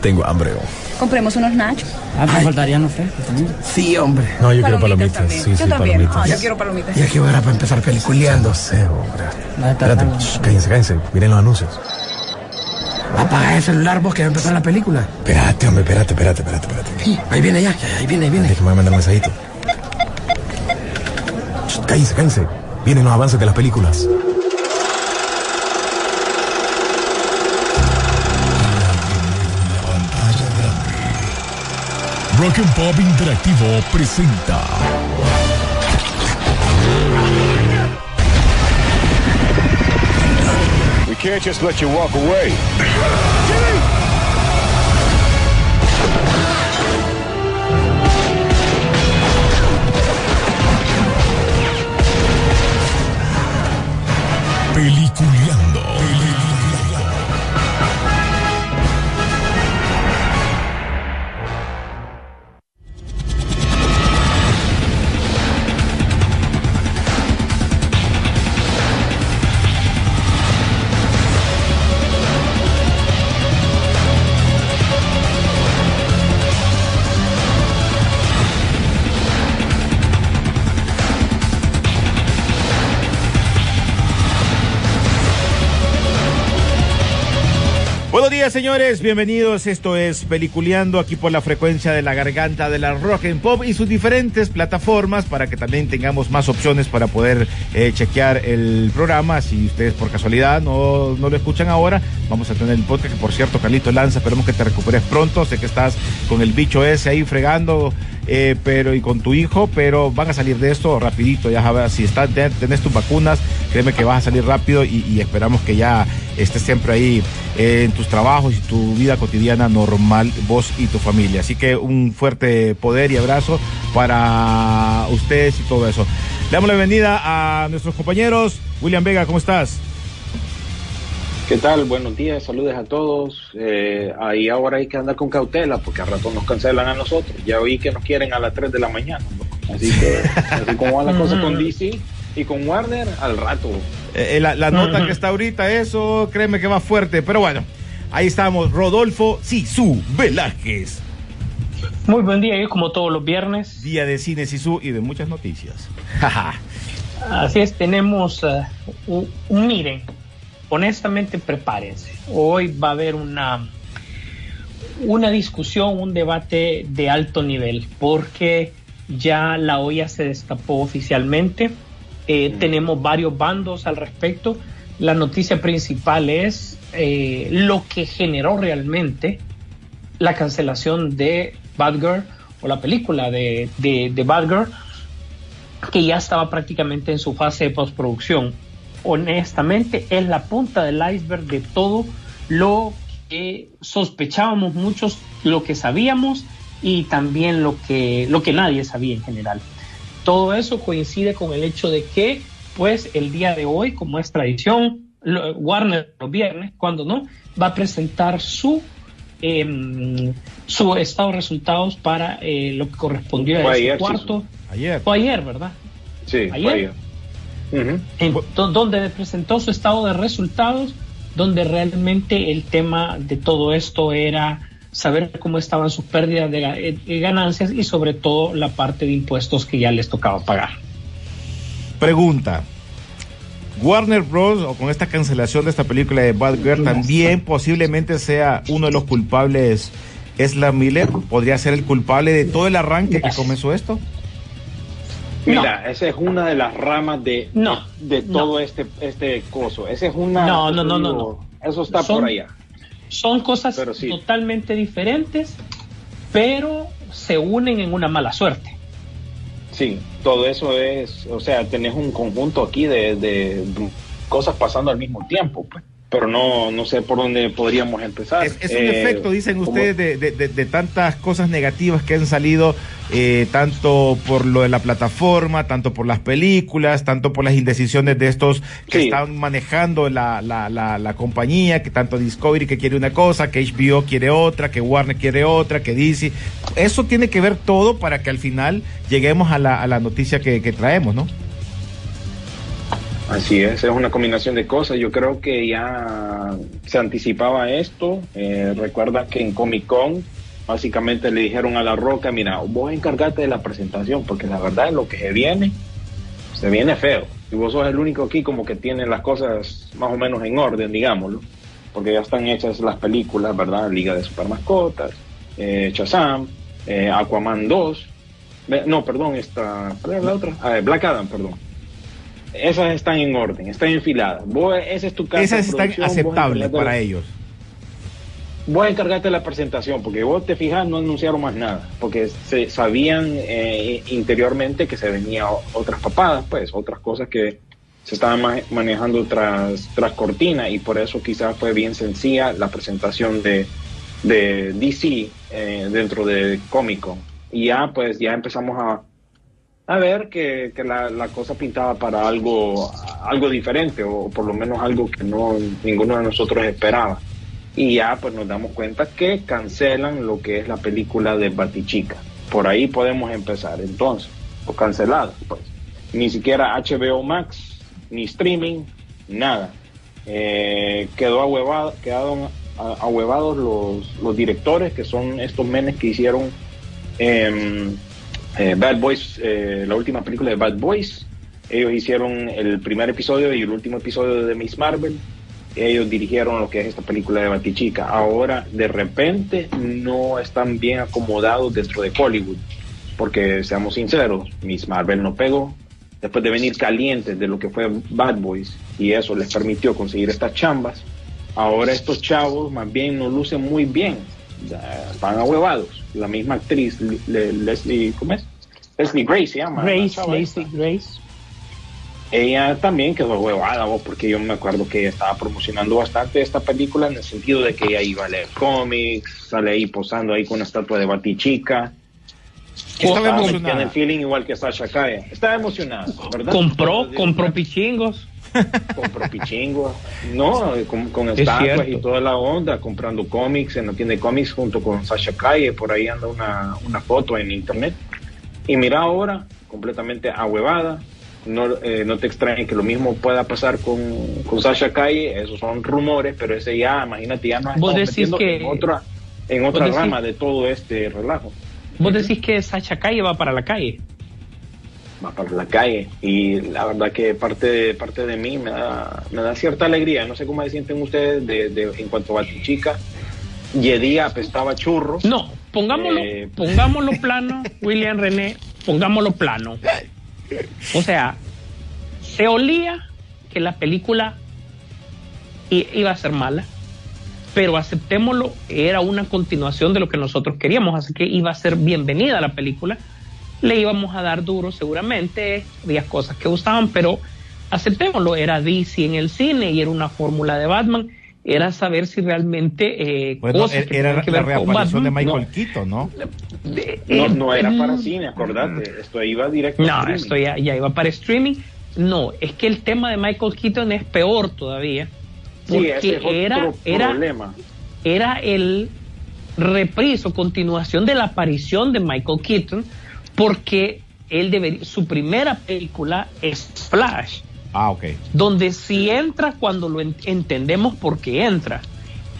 Tengo hambre. Compremos unos nachos. Ah, me faltarían los frescos también. Sí, hombre. No, yo quiero palomitas. Sí, yo sí, también. palomitas. Ah, yo quiero palomitas. Y aquí ahora para empezar peliculeando. No sé, hombre. Está Espérate, shh, cállense, cállense. Miren los anuncios. Apaga el celular vos que va a empezar la película. Espérate, hombre, espérate, espérate, espérate, espérate. Ahí viene ya, ya, ahí viene, ahí viene. Déjame mandar un mensajito. Shh, Cállense, cállense. Vienen los avances de las películas. Rock and Pop Interactivo presenta. We can't just let you walk away. Peliculeando. Días, señores. Bienvenidos. Esto es Peliculeando aquí por la frecuencia de la garganta de la rock and pop y sus diferentes plataformas para que también tengamos más opciones para poder eh, chequear el programa. Si ustedes por casualidad no, no lo escuchan ahora, vamos a tener el podcast por cierto, Carlito Lanza, esperemos que te recuperes pronto. Sé que estás con el bicho ese ahí fregando. eh, pero y con tu hijo, pero van a salir de esto rapidito, ya sabes, si estás, ten- tenés tus vacunas, créeme que vas a salir rápido y esperamos que ya estés siempre ahí eh, en tus trabajos y tu vida cotidiana normal, vos y tu familia. Así que un fuerte poder y abrazo para ustedes y todo eso. Le damos la bienvenida a nuestros compañeros. William Vega, ¿cómo estás? ¿Qué tal? Buenos días, saludos a todos. Eh, ahí ahora hay que andar con cautela porque al rato nos cancelan a nosotros. Ya oí que nos quieren a las 3 de la mañana. ¿no? Así que, así como va la cosa con DC y con Warner, al rato. Eh, eh, la, la nota que está ahorita, eso, créeme que va fuerte. Pero bueno, ahí estamos. Rodolfo Sisu Velázquez. Muy buen día, yo como todos los viernes. Día de cine Sisu y de muchas noticias. Así es, tenemos eh, un, un- miren, honestamente prepárense. Hoy va a haber una, una discusión, un debate de alto nivel, porque ya la olla se destapó oficialmente. Eh, Tenemos varios bandos al respecto. La noticia principal es eh, lo que generó realmente la cancelación de Bad Girl o la película de, de, de Bad Girl que ya estaba prácticamente en su fase de postproducción. Honestamente, es la punta del iceberg de todo lo que sospechábamos muchos, lo que sabíamos y también lo que, lo que nadie sabía en general. Todo eso coincide con el hecho de que, pues, el día de hoy, como es tradición, Warner los viernes, cuando no, va a presentar su em, su estado de resultados para eh, lo que correspondió a ese ayer, sí, cuarto. Ayer. Fue ayer, ¿verdad? Sí, ¿Ayer? fue ayer. Donde presentó su estado de resultados, donde realmente el tema de todo esto era saber cómo estaban sus pérdidas de, eh, de ganancias y sobre todo la parte de impuestos que ya les tocaba pagar. Pregunta. Warner Bros. o con esta cancelación de esta película de Bad Girl también posiblemente sea uno de los culpables Esla Miller podría ser el culpable de todo el arranque que comenzó esto. Mira, esa es una de las ramas de, No, de todo este, este coso. Esa es una. No, no, no, no, no. Eso está Son- por allá. Son cosas sí. totalmente diferentes, pero se unen en una mala suerte. Sí, todo eso es, o sea, tenés un conjunto aquí de, de cosas pasando al mismo tiempo, pues. pero no, no sé por dónde podríamos empezar. Es, es un Eh, efecto, dicen ustedes, de, de- de- de tantas cosas negativas que han salido, eh, tanto por lo de la plataforma, tanto por las películas, tanto por las indecisiones de estos que Sí. están manejando la, la, la, la compañía, que tanto Discovery que quiere una cosa, que HBO quiere otra, que Warner quiere otra, que DC. Eso tiene que ver todo para que al final lleguemos a la, a la noticia que, que traemos, ¿no? Así es, es una combinación de cosas. Yo creo que ya se anticipaba esto. Eh, recuerda que en Comic Con básicamente le dijeron a La Roca, mira, vos encargate de la presentación, porque la verdad es lo que se viene, se viene feo. Y vos sos el único aquí como que tiene las cosas más o menos en orden, digámoslo, porque ya están hechas las películas, ¿verdad? Liga de Super Mascotas, eh, Shazam, eh, Aquaman 2, Ve- no, perdón, esta, ¿cuál la otra? Ah, Black Adam, perdón. Esas están en orden, están enfiladas. Vos, esa es tu casa. Esas están aceptables para ellos. Voy a encargarte la presentación, porque vos te fijas, no anunciaron más nada, porque se sabían eh, interiormente que se venía otras papadas, pues, otras cosas que se estaban ma- manejando tras, tras cortina, y por eso quizás fue bien sencilla la presentación de, de DC eh, dentro de Comic Con. Y ya, pues, ya empezamos a, a ver que, que la, la cosa pintaba para algo, algo diferente, o por lo menos algo que no ninguno de nosotros esperaba y ya pues nos damos cuenta que cancelan lo que es la película de Batichica. Por ahí podemos empezar entonces, o cancelada, pues. Ni siquiera HBO Max, ni streaming, nada. Eh, quedó ahuevado, quedaron ahuevados los, los directores, que son estos menes que hicieron em, eh, Bad Boys, eh, la última película de Bad Boys. Ellos hicieron el primer episodio y el último episodio de Miss Marvel ellos dirigieron lo que es esta película de Batichica. Ahora, de repente, no están bien acomodados dentro de Hollywood, porque seamos sinceros, Miss Marvel no pegó. Después de venir calientes de lo que fue Bad Boys, y eso les permitió conseguir estas chambas, ahora estos chavos más bien no lucen muy bien, van ahuevados. La misma actriz, Le- Le- Leslie, ¿cómo es? Leslie Grace se llama. la Grace, Grace, Grace. Ella también quedó huevada, porque yo me acuerdo que ella estaba promocionando bastante esta película en el sentido de que ella iba a leer cómics, sale ahí posando ahí con una estatua de Batichica. Estaba emocionada. Tiene el feeling igual que Sasha Calle. Estaba emocionada, ¿verdad? Compró, compró pichingos. compró pichingo. No, con, con Es estatuas y toda la onda, comprando cómics en la tienda de cómics junto con Sasha Calle. Por ahí anda una, una foto en internet. Y mira ahora, completamente ahuevada. No, eh, no te extrañe que lo mismo pueda pasar con, con Sasha Calle. Esos son rumores, pero ese ya, imagínate, ya nos Vos decís que- en otra, en otra decís- rama de todo este relajo. Vos decís que Sacha Calle va para la calle. va para la calle y la verdad que parte parte de mí me da, me da cierta alegría no sé cómo se sienten ustedes de, de- en cuanto a Chica Yedía apestaba churros No, pongámoslo, Eh. pongámoslo plano, William René, pongámoslo plano. O sea, se olía que la película iba a ser mala, pero aceptémoslo, era una continuación de lo que nosotros queríamos, así que iba a ser bienvenida la película. Le íbamos a dar duro seguramente, había cosas que gustaban, pero aceptémoslo, era DC en el cine y era una fórmula de Batman, era saber si realmente eh, Bueno, cosas que era que la ver con reaparición de Michael no. Keaton, ¿no? No, eh, no era para mm, cine acordate esto iba directo a No, streaming. esto ya, ya iba para streaming. No, es que el tema de Michael Keaton es peor todavía. sí Porque ese es otro era, era, problema era el repriso, continuación de la aparición de Michael Keaton, porque él debería, su primera película es Flash, Ah, ok. donde si entra cuando lo en- entendemos por qué entra.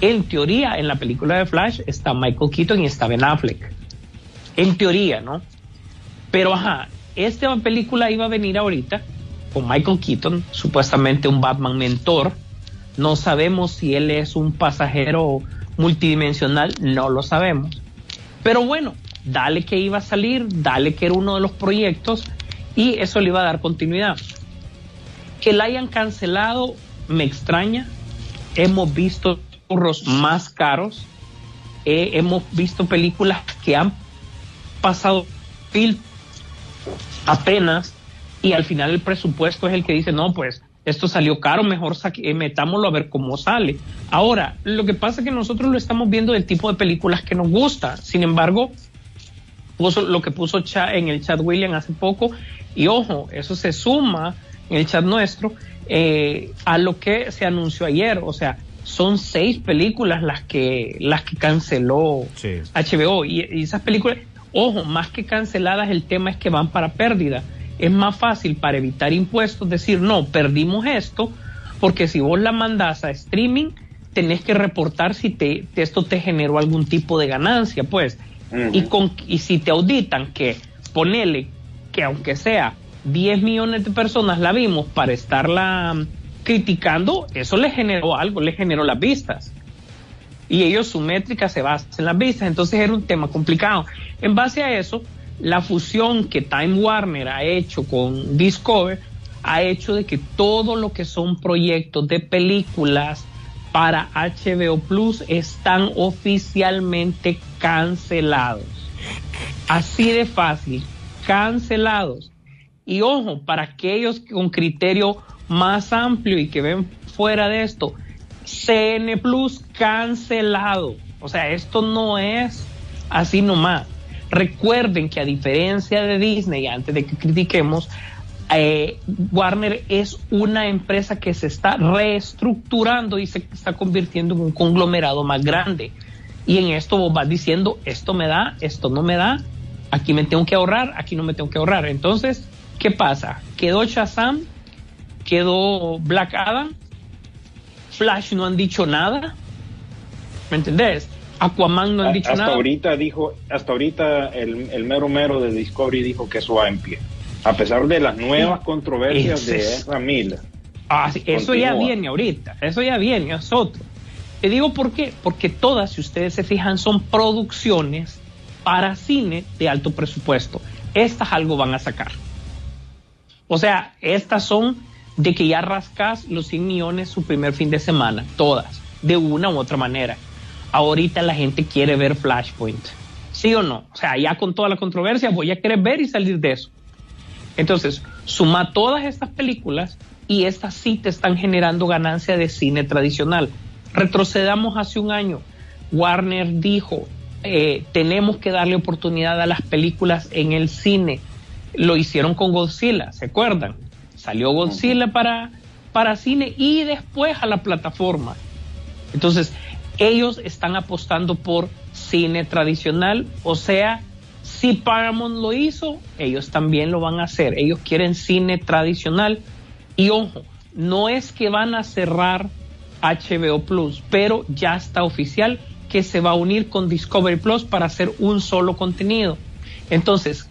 En teoría, en la película de Flash está Michael Keaton y está Ben Affleck. En teoría, ¿no? Pero ajá, esta película iba a venir ahorita con Michael Keaton, supuestamente un Batman mentor. No sabemos si él es un pasajero multidimensional, no lo sabemos. Pero bueno, dale que iba a salir, dale que era uno de los proyectos y eso le iba a dar continuidad. Que la hayan cancelado me extraña. Hemos visto churros más caros. Eh, hemos visto películas que han pasado apenas y al final el presupuesto es el que dice, no, pues esto salió caro, mejor eh, metámoslo a ver cómo sale. Ahora, lo que pasa es que nosotros lo estamos viendo del tipo de películas que nos gusta. Sin embargo, puso lo que puso en el chat William hace poco y ojo, eso se suma en el chat nuestro eh, a lo que se anunció ayer, o sea, son seis películas las que las que canceló Sí. HBO y, y esas películas, ojo, más que canceladas el tema es que van para pérdida es más fácil para evitar impuestos decir, no, perdimos esto, porque si vos la mandás a streaming, tenés que reportar si te, esto te generó algún tipo de ganancia, pues. y, con, y si te auditan que ponele que aunque sea 10 millones de personas la vimos para estarla criticando, eso le generó algo, le generó las vistas. Y ellos su métrica se basa en las vistas, entonces era un tema complicado. En base a eso, la fusión que Time Warner ha hecho con Discover ha hecho de que todo lo que son proyectos de películas para HBO Plus están oficialmente cancelados. Así de fácil, cancelados. Y ojo, para aquellos con criterio más amplio y que ven fuera de esto, CN Plus cancelado. O sea, esto no es así nomás. Recuerden que a diferencia de Disney, antes de que critiquemos, eh, Warner es una empresa que se está reestructurando y se está convirtiendo en un conglomerado más grande. Y en esto vos vas diciendo, esto me da, esto no me da, aquí me tengo que ahorrar, aquí no me tengo que ahorrar. Entonces, ¿qué pasa? Quedó Shazam, quedó Black Adam, Flash no han dicho nada, ¿me entendés? Aquaman no han dicho hasta nada. Ahorita dijo, hasta ahorita el, el mero mero de Discovery dijo que eso va en pie. A pesar de las nuevas controversias de Ezra Miller. Ah, sí, eso ya viene ahorita, eso ya viene, es otro. Te digo por qué, porque todas, si ustedes se fijan, son producciones para cine de alto presupuesto. Estas algo van a sacar. O sea, estas son de que ya rascas los 100 millones su primer fin de semana, todas, de una u otra manera. Ahorita la gente quiere ver Flashpoint, ¿sí o no? O sea, ya con toda la controversia voy a querer ver y salir de eso. Entonces, suma todas estas películas y estas sí te están generando ganancia de cine tradicional. Retrocedamos hace un año. Warner dijo, eh, tenemos que darle oportunidad a las películas en el cine. Lo hicieron con Godzilla, ¿se acuerdan? Salió Godzilla para, para cine y después a la plataforma. Entonces, ellos están apostando por cine tradicional, o sea, si Paramount lo hizo, ellos también lo van a hacer. Ellos quieren cine tradicional. Y ojo, no es que van a cerrar HBO Plus, pero ya está oficial que se va a unir con Discovery Plus para hacer un solo contenido. Entonces,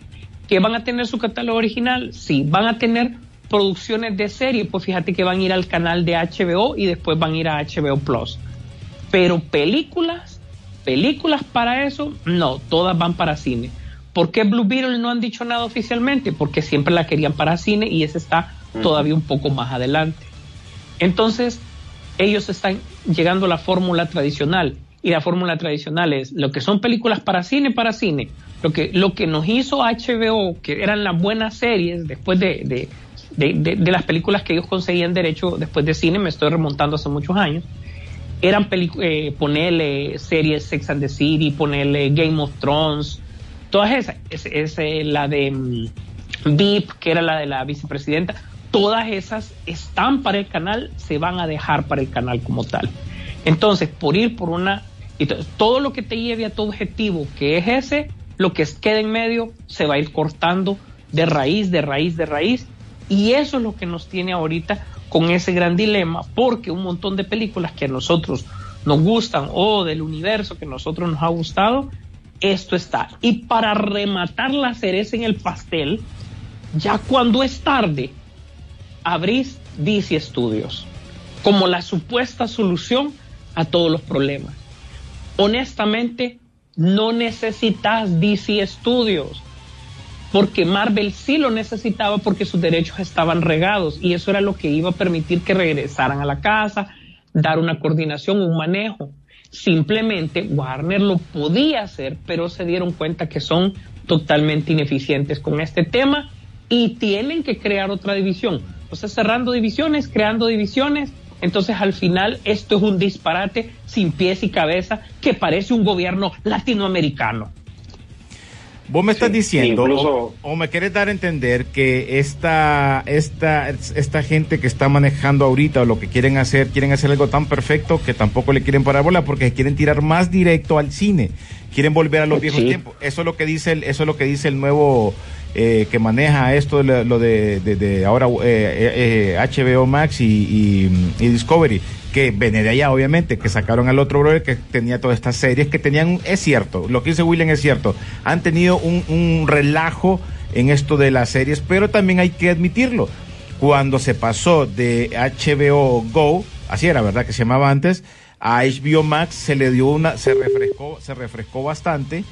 ¿qué van a tener su catálogo original? Sí, van a tener producciones de serie, pues fíjate que van a ir al canal de HBO y después van a ir a HBO Plus. Pero películas, películas para eso, no, todas van para cine. ¿Por qué Blue Beetle no han dicho nada oficialmente? Porque siempre la querían para cine y ese está todavía un poco más adelante. Entonces, ellos están llegando a la fórmula tradicional y la fórmula tradicional es lo que son películas para cine, para cine. Lo que, lo que nos hizo HBO, que eran las buenas series después de, de, las películas que ellos conseguían derecho después de cine, me estoy remontando hace muchos años, eran eh, ponerle series Sex and the City, ponerle Game of Thrones, todas esas, es, eh, la de VIP, que era la de la vicepresidenta, todas esas están para el canal, se van a dejar para el canal como tal. Entonces, por ir por una, todo lo que te lleve a tu objetivo, que es ese, lo que queda en medio, se va a ir cortando de raíz, de raíz, de raíz. Y eso es lo que nos tiene ahorita con ese gran dilema, porque un montón de películas que a nosotros nos gustan o del universo que a nosotros nos ha gustado, esto está. Y para rematar la cereza en el pastel, ya cuando es tarde, abrís DC Studios como la supuesta solución a todos los problemas. Honestamente, no necesitas DC Studios, porque Marvel sí lo necesitaba porque sus derechos estaban regados y eso era lo que iba a permitir que regresaran a la casa, dar una coordinación, un manejo. Simplemente Warner lo podía hacer, pero se dieron cuenta que son totalmente ineficientes con este tema y tienen que crear otra división. O sea, cerrando divisiones, creando divisiones. Entonces al final esto es un disparate sin pies y cabeza que parece un gobierno latinoamericano. Vos me estás diciendo, o, me quieres dar a entender que esta, esta, esta gente que está manejando ahorita o lo que quieren hacer, quieren hacer algo tan perfecto que tampoco le quieren parar bola porque quieren tirar más directo al cine, quieren volver a los viejos tiempos. Eso es lo que dice el, eso es lo que dice el nuevo eh, que maneja esto, lo, lo de, ahora eh, eh, eh, HBO Max y, y- Discovery, que viene de allá, obviamente, que sacaron al otro brother que tenía todas estas series, que tenían, es cierto, lo que dice William es cierto, han tenido un, un relajo en esto de las series, pero también hay que admitirlo. Cuando se pasó de HBO Go, así era, ¿verdad? Que se llamaba antes, a HBO Max se le dio una, se refrescó, se refrescó bastante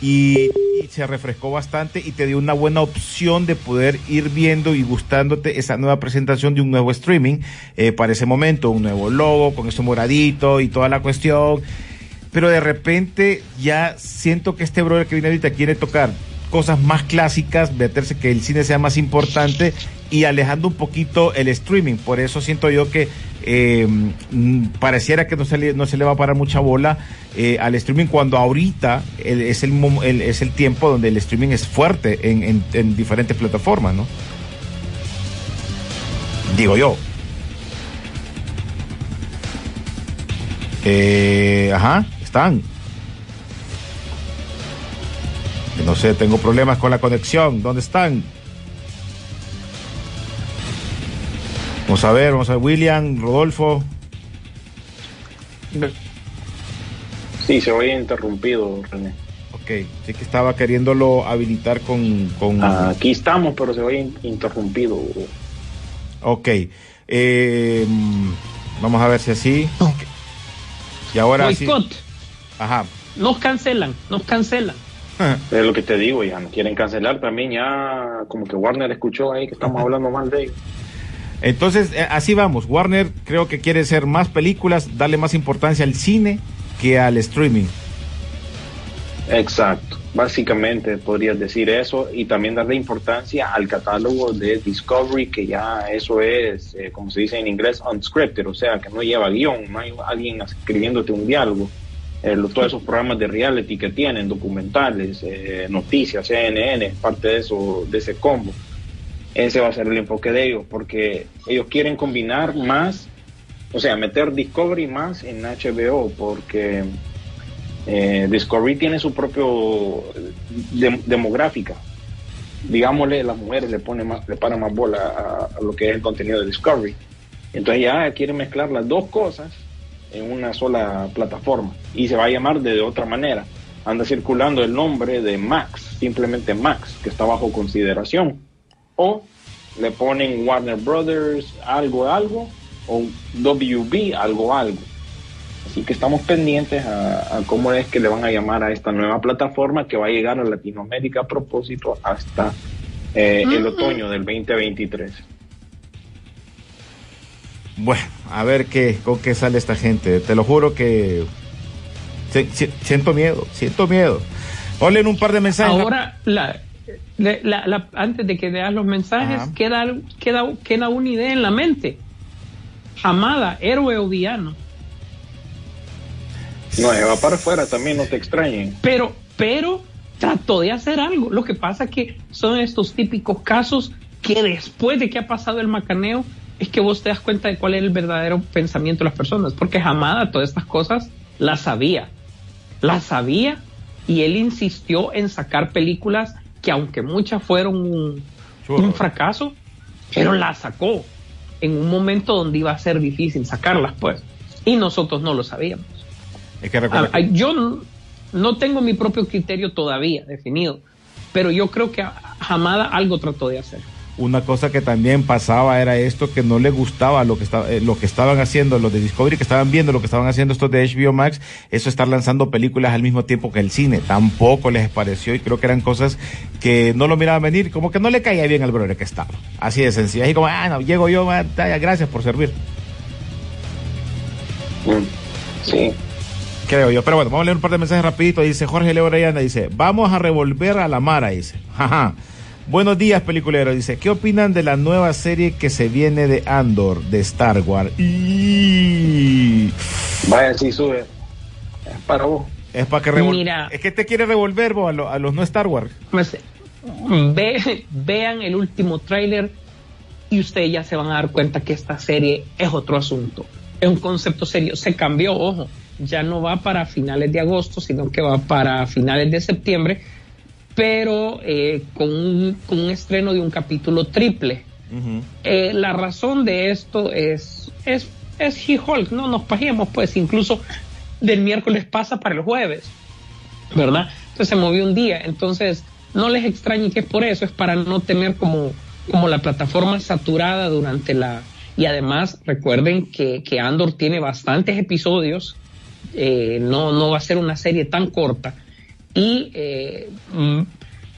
y, se refrescó bastante y te dio una buena opción de poder ir viendo y gustándote esa nueva presentación de un nuevo streaming eh, para ese momento, un nuevo logo con este moradito y toda la cuestión. Pero de repente ya siento que este brother que viene ahorita quiere tocar cosas más clásicas, meterse que el cine sea más importante y alejando un poquito el streaming. Por eso siento yo que eh, pareciera que no se, le, no se le va a parar mucha bola eh, al streaming cuando ahorita el- es, el, es el tiempo donde el streaming es fuerte en, en- en diferentes plataformas, ¿no? Digo yo. Eh, ajá, están. No sé, tengo problemas con la conexión. ¿Dónde están? Vamos a ver, vamos a ver. William, Rodolfo. Sí, se oye interrumpido, René. Ok, sí que estaba queriéndolo habilitar con... con... Aquí estamos, pero se oye in- interrumpido. Ok. eh, mm, vamos a ver si así. Y ahora sí. Ajá. Nos cancelan, nos cancelan. Es lo que te digo, ya no quieren cancelar también, ya como que Warner escuchó ahí que estamos hablando mal de ellos. Entonces, eh, así vamos. Warner creo que quiere hacer más películas, darle más importancia al cine que al streaming. Exacto, básicamente podrías decir eso y también darle importancia al catálogo de Discovery, que ya eso es, eh, como se dice en inglés, unscripted, o sea, que no lleva guion, no hay alguien escribiéndote un diálogo. Eh, todos esos programas de reality que tienen, documentales, eh, noticias, CNN, parte de eso, de ese combo. Ese va a ser el enfoque de ellos, porque ellos quieren combinar más, o sea, meter Discovery más en HBO, porque eh, Discovery tiene su propio eh, dem- demográfica. Digámosle, las mujeres le ponen más, le paran más bola a lo que es el contenido de Discovery. Entonces ya quieren mezclar las dos cosas en una sola plataforma y se va a llamar de otra manera. Anda circulando el nombre de Max, simplemente Max, que está bajo consideración. O le ponen Warner Brothers algo algo o WB algo algo. Así que estamos pendientes a, a cómo es que le van a llamar a esta nueva plataforma que va a llegar a Latinoamérica a propósito hasta eh, el otoño del 2023. Bueno, a ver qué, con qué sale esta gente. Te lo juro que si- si- siento miedo, siento miedo. Olen un par de mensajes. Ahora, la, la- la- la- antes de que veas los mensajes, Ajá. queda, queda, queda una idea en la mente. Amada, héroe o villano. No, se va para afuera también, no te extrañen. Pero, pero trató de hacer algo. Lo que pasa es que son estos típicos casos que después de que ha pasado el macaneo, es que vos te das cuenta de cuál es el verdadero pensamiento de las personas. Porque Hamada todas estas cosas las sabía. Las sabía y él insistió en sacar películas que aunque muchas fueron un, fracaso, pero las sacó en un momento donde iba a ser difícil sacarlas, pues. Y nosotros no lo sabíamos. Es que recuerda Ah, yo no, no tengo mi propio criterio todavía definido, pero yo creo que Hamada algo trató de hacer. Una cosa que también pasaba era esto que no le gustaba lo que estaba eh, lo que estaban haciendo los de Discovery que estaban viendo lo que estaban haciendo estos de HBO Max eso estar lanzando películas al mismo tiempo que el cine tampoco les pareció y creo que eran cosas que no lo miraban venir como que no le caía bien al brother que estaba así de sencillo así como ah no llego yo gracias por servir Mm, Sí, creo yo. Pero bueno, vamos a leer un par de mensajes rapidito. Dice Jorge Leo Orellana, dice, vamos a revolver a la Mara, dice. Jaja. Buenos días, peliculero. Dice, ¿qué opinan de la nueva serie que se viene de Andor, de Star Wars? Y... vaya, sí sube. Es para vos. Es para que revol- Mira. Es que te quiere revolver vos, a, lo- a los no Star Wars. Pues, ve- vean el último tráiler y ustedes ya se van a dar cuenta que esta serie es otro asunto. Es un concepto serio. Se cambió, ojo. Ya no va para finales de agosto, sino que va para finales de septiembre. Pero eh, con, un, con un estreno de un capítulo triple. Eh, la razón de esto es, es, es He-Hulk, no nos paguemos, pues incluso del miércoles pasa para el jueves, ¿verdad? Entonces se movió un día, entonces no les extrañe que es por eso, es para no tener como, como la plataforma saturada durante la... Y además recuerden que, que Andor tiene bastantes episodios, eh, no, no va a ser una serie tan corta y eh, mm,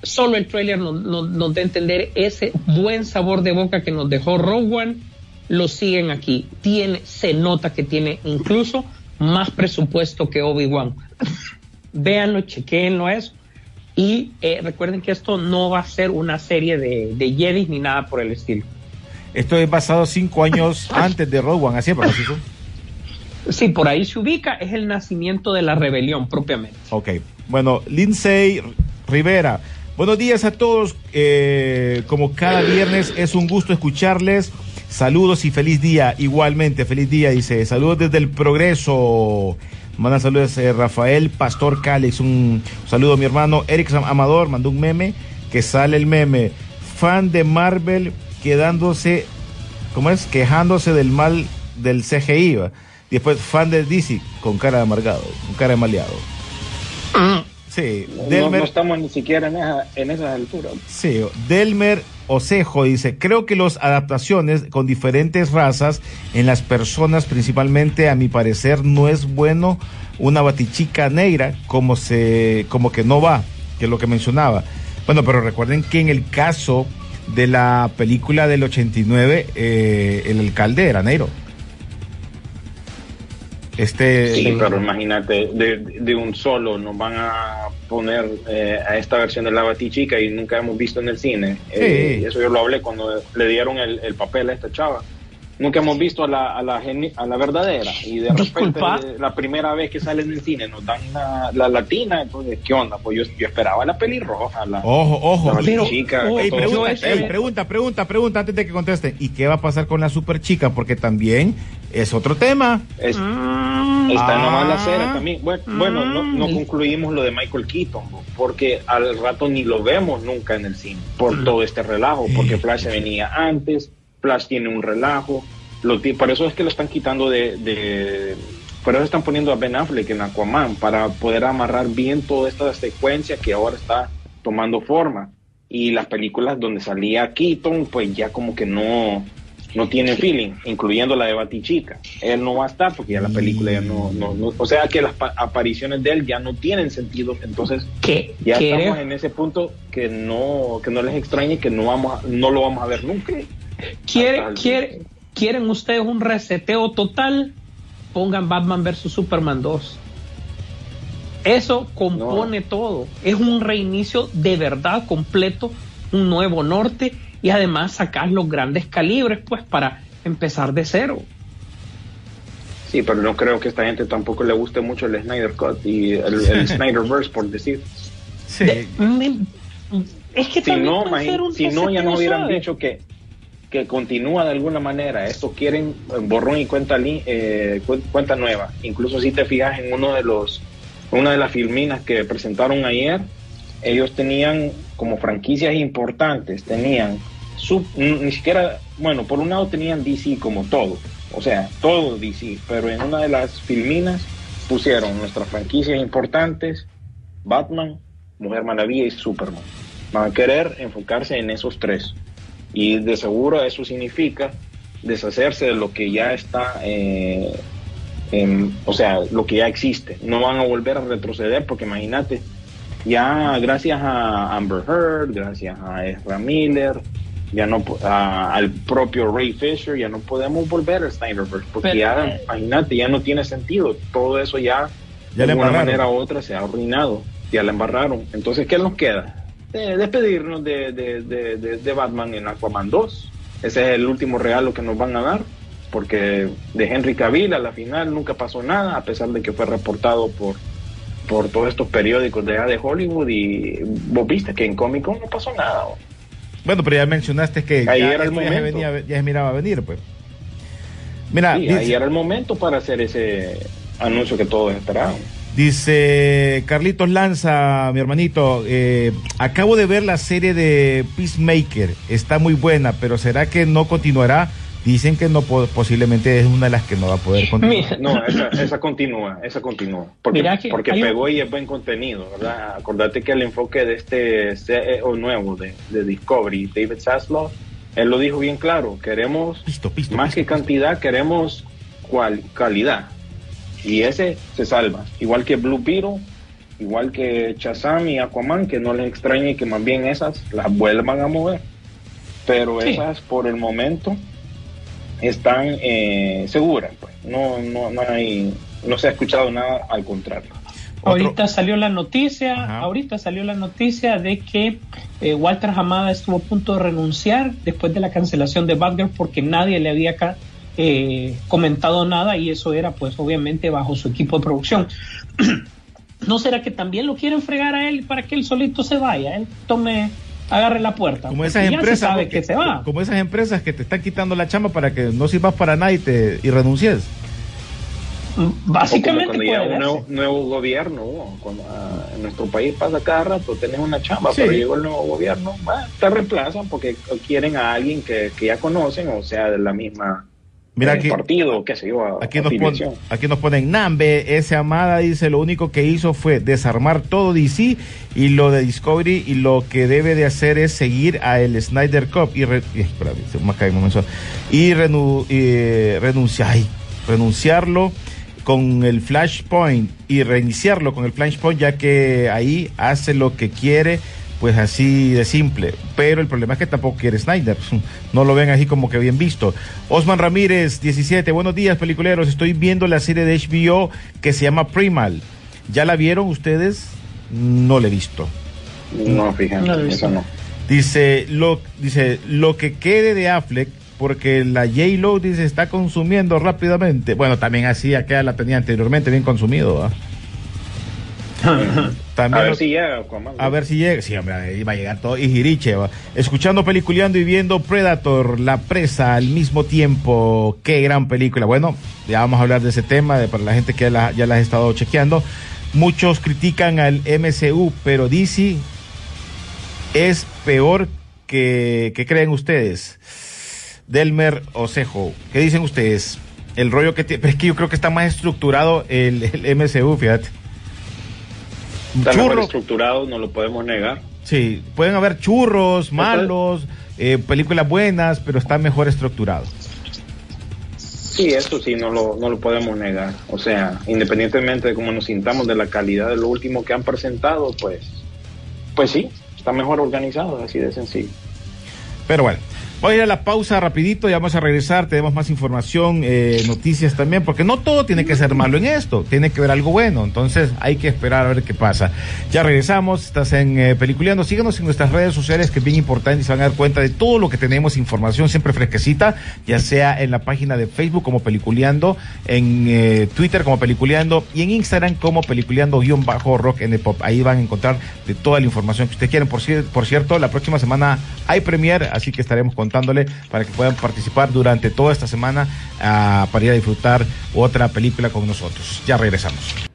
solo el trailer nos, nos, nos da a entender ese buen sabor de boca que nos dejó Rogue One, lo siguen aquí. Tiene, se nota que tiene incluso más presupuesto que Obi-Wan. Véanlo, chequeenlo eso. Y eh, recuerden que esto no va a ser una serie de, de Jedi ni nada por el estilo. Esto es basado cinco años antes de Rogue One, así es. Sí, por ahí se ubica, es el nacimiento de la rebelión propiamente. Ok. Bueno, Lindsay Rivera. Buenos días a todos. Eh, como cada viernes es un gusto escucharles. Saludos y feliz día. Igualmente, feliz día, dice. Saludos desde el progreso. Manda saludos eh, Rafael Pastor Calix. Un saludo a mi hermano Eric Amador. Mandó un meme que sale el meme. Fan de Marvel quedándose, ¿cómo es? Quejándose del mal del CGI. ¿va? Después fan de DC con cara de amargado, con cara de maleado. Sí, No, Delmer, no estamos ni siquiera en, esa, en esas alturas. sí, Delmer Osejo dice, creo que las adaptaciones con diferentes razas en las personas, principalmente a mi parecer, no es bueno una batichica negra como se, como que no va, que es lo que mencionaba. Bueno, pero recuerden que en el caso de la película del 89, eh, el alcalde era negro. Este, Sí, pero imagínate, de, de un solo nos van a poner eh, a esta versión de la Batichica y nunca hemos visto en el cine. Eh, Sí. y eso yo lo hablé cuando le dieron el, el papel a esta chava. Nunca hemos visto a la, a la, geni- a la verdadera y de repente Disculpa. eh, la primera vez que sale en el cine nos dan la, la latina, entonces, ¿qué onda? Pues yo, yo esperaba la pelirroja, la, Ojo, ojo. la Pero, Ey, todo pregunta, pregunta, pregunta, pregunta antes de que contesten. ¿Y qué va a pasar con la super chica? Porque también es otro tema. Es- Mm, Está Ah. nomás la cera también. Bueno, bueno, no, no Mm. concluimos lo de Michael Keaton, porque al rato ni lo vemos nunca en el cine, por todo este relajo, porque Flash se venía antes, Flash tiene un relajo, lo, por eso es que lo están quitando de, de- por eso están poniendo a Ben Affleck en Aquaman, para poder amarrar bien toda esta secuencia que ahora está tomando forma. Y las películas donde salía Keaton, pues ya como que no, no tienen feeling, incluyendo la de Batichica. Él no va a estar porque ya la película ya no, no, no- o sea que las pa- apariciones de él ya no tienen sentido, entonces que, ya que- estamos en ese punto que no, que no les extrañe que no vamos a- no lo vamos a ver nunca. quiere, quiere, ¿Quieren ustedes un reseteo total? Pongan Batman vs Superman 2. Eso compone todo. Es un reinicio de verdad completo, un nuevo norte y además sacar los grandes calibres pues para empezar de cero. Sí, pero no creo que a esta gente tampoco le guste mucho el Snyder Cut y el, el Snyderverse, por decir. Sí. Me- es que Si también no, si no ya nos hubieran suave. dicho que, que continúa de alguna manera. Esto quieren eh, borrón y cuenta, li- eh, cu- cuenta nueva. Incluso si te fijas en uno de los una de las filminas que presentaron ayer, ellos tenían como franquicias importantes, tenían sub, ni siquiera, bueno, por un lado tenían DC como todo, o sea, todo DC, pero en una de las filminas pusieron nuestras franquicias importantes, Batman, Mujer Maravilla y Superman. Van a querer enfocarse en esos tres. Y de seguro eso significa deshacerse de lo que ya está, eh, o sea, lo que ya existe. No van a volver a retroceder porque imagínate, ya gracias a Amber Heard, gracias a Ezra Miller, ya no a- al propio Ray Fisher, ya no podemos volver al Snyderverse porque Pero, ya, eh, imagínate, ya no tiene sentido. Todo eso ya, Ya de una manera u otra se ha arruinado, ya la embarraron. Entonces, ¿qué nos queda? Eh, despedirnos de, de, de, de- de Batman en Aquaman 2. Ese es el último regalo que nos van a dar, porque de Henry Cavill a la final nunca pasó nada, a pesar de que fue reportado por, por todos estos periódicos de, de Hollywood y vos viste que en Comic Con no pasó nada. Bueno, pero ya mencionaste que Ahí ya, era el esto ya se, momento. venía, ya se miraba venir, pues. Mira, Sí, dice, ahí era el momento para hacer ese anuncio que todos esperaban. Dice Carlitos Lanza, mi hermanito, eh, acabo de ver la serie de Peacemaker, está muy buena, pero ¿será que no continuará? Dicen que no po- posiblemente es una de las que no va a poder continuar. Mira, No, esa, esa continúa, esa continúa. Porque, porque un- pegó y es buen contenido, ¿verdad? Acordate que el enfoque de este CEO nuevo de, de Discovery, David Zaslow, él lo dijo bien claro, queremos Pisto, pisto, más pisto, que pisto. cantidad, queremos cual- calidad. Y ese se salva. Igual que Blue Beetle, igual que Shazam y Aquaman, que no les extrañe que más bien esas las vuelvan a mover. Pero Sí. esas por el momento están eh, seguras. Pues. No, no, no, hay, no se ha escuchado nada al contrario. Ahorita salió la noticia, Ajá. ahorita salió la noticia de que eh, Walter Hamada estuvo a punto de renunciar después de la cancelación de Batgirl porque nadie le había ca- eh, comentado nada y eso era pues obviamente bajo su equipo de producción. ¿No será que también lo quieren fregar a él para que él solito se vaya? Él tome, agarre la puerta. Como esas ya se empresas, sabe que se va. como esas empresas que te están quitando la chamba para que no sirvas para nada y, te, y renuncies. Mm, como Básicamente cuando llega un nuevo, nuevo gobierno, ¿no? cuando, ah, en nuestro país pasa cada rato, tenés una chamba, Sí. pero llegó el nuevo gobierno, bah, te reemplazan porque quieren a alguien que, que ya conocen, o sea, de la misma Mira eh, aquí, partido, qué sé yo, aquí, nos pon- aquí nos ponen Nambe, ese Amada dice lo único que hizo fue desarmar todo DC y lo de Discovery y lo que debe de hacer es seguir a el Snyder Cup y, re- y- espérame, se me cae un momento. y renu- y renunciar, ay, renunciarlo con el Flashpoint y reiniciarlo con el Flashpoint ya que ahí hace lo que quiere pues así de simple. Pero el problema es que tampoco quiere Snyder. No lo ven así como que bien visto. Osman Ramírez, 17. Buenos días, peliculeros. Estoy viendo la serie de HBO que se llama Primal. ¿Ya la vieron ustedes? No la he visto. No, fíjate, No lo he visto. eso no. Dice lo, dice, lo que quede de Affleck, porque la J-Lo dice está consumiendo rápidamente. Bueno, también así acá la tenía anteriormente bien consumido. ¿ah? A También ver si llega a ver si llega. Sí, hombre, ahí va a llegar todo. Y Jiriche, va. Escuchando, peliculeando y viendo Predator, La Presa al mismo tiempo. Qué gran película. Bueno, ya vamos a hablar de ese tema, de, para la gente que ya la, ya la ha estado chequeando. Muchos critican al MCU, pero DC es peor que, que creen ustedes. Delmer Osejo, ¿qué dicen ustedes? El rollo que tiene, es que yo creo que está más estructurado el, el MCU, fíjate. Está mejor Churro, estructurado, no lo podemos negar. Sí, pueden haber churros, malos, eh, películas buenas, pero está mejor estructurado. Sí, eso sí, no lo, no lo podemos negar. O sea, independientemente de cómo nos sintamos de la calidad de lo último que han presentado, pues, pues sí, está mejor organizado, así de sencillo. Pero bueno, voy a ir a la pausa rapidito, ya vamos a regresar, tenemos más información, eh, noticias también, porque no todo tiene que ser malo en esto, tiene que ver algo bueno, entonces hay que esperar a ver qué pasa. Ya regresamos, estás en eh, Peliculeando, síganos en nuestras redes sociales, que es bien importante, y se van a dar cuenta de todo lo que tenemos, información siempre fresquecita, ya sea en la página de Facebook como Peliculeando, en eh, Twitter como Peliculeando y en Instagram como Peliculeando-Rock en Pop. Ahí van a encontrar de toda la información que ustedes quieren. Por, por cierto, la próxima semana hay premier, así que estaremos contándole para que puedan participar durante toda esta semana ah, para ir a disfrutar otra película con nosotros. Ya regresamos.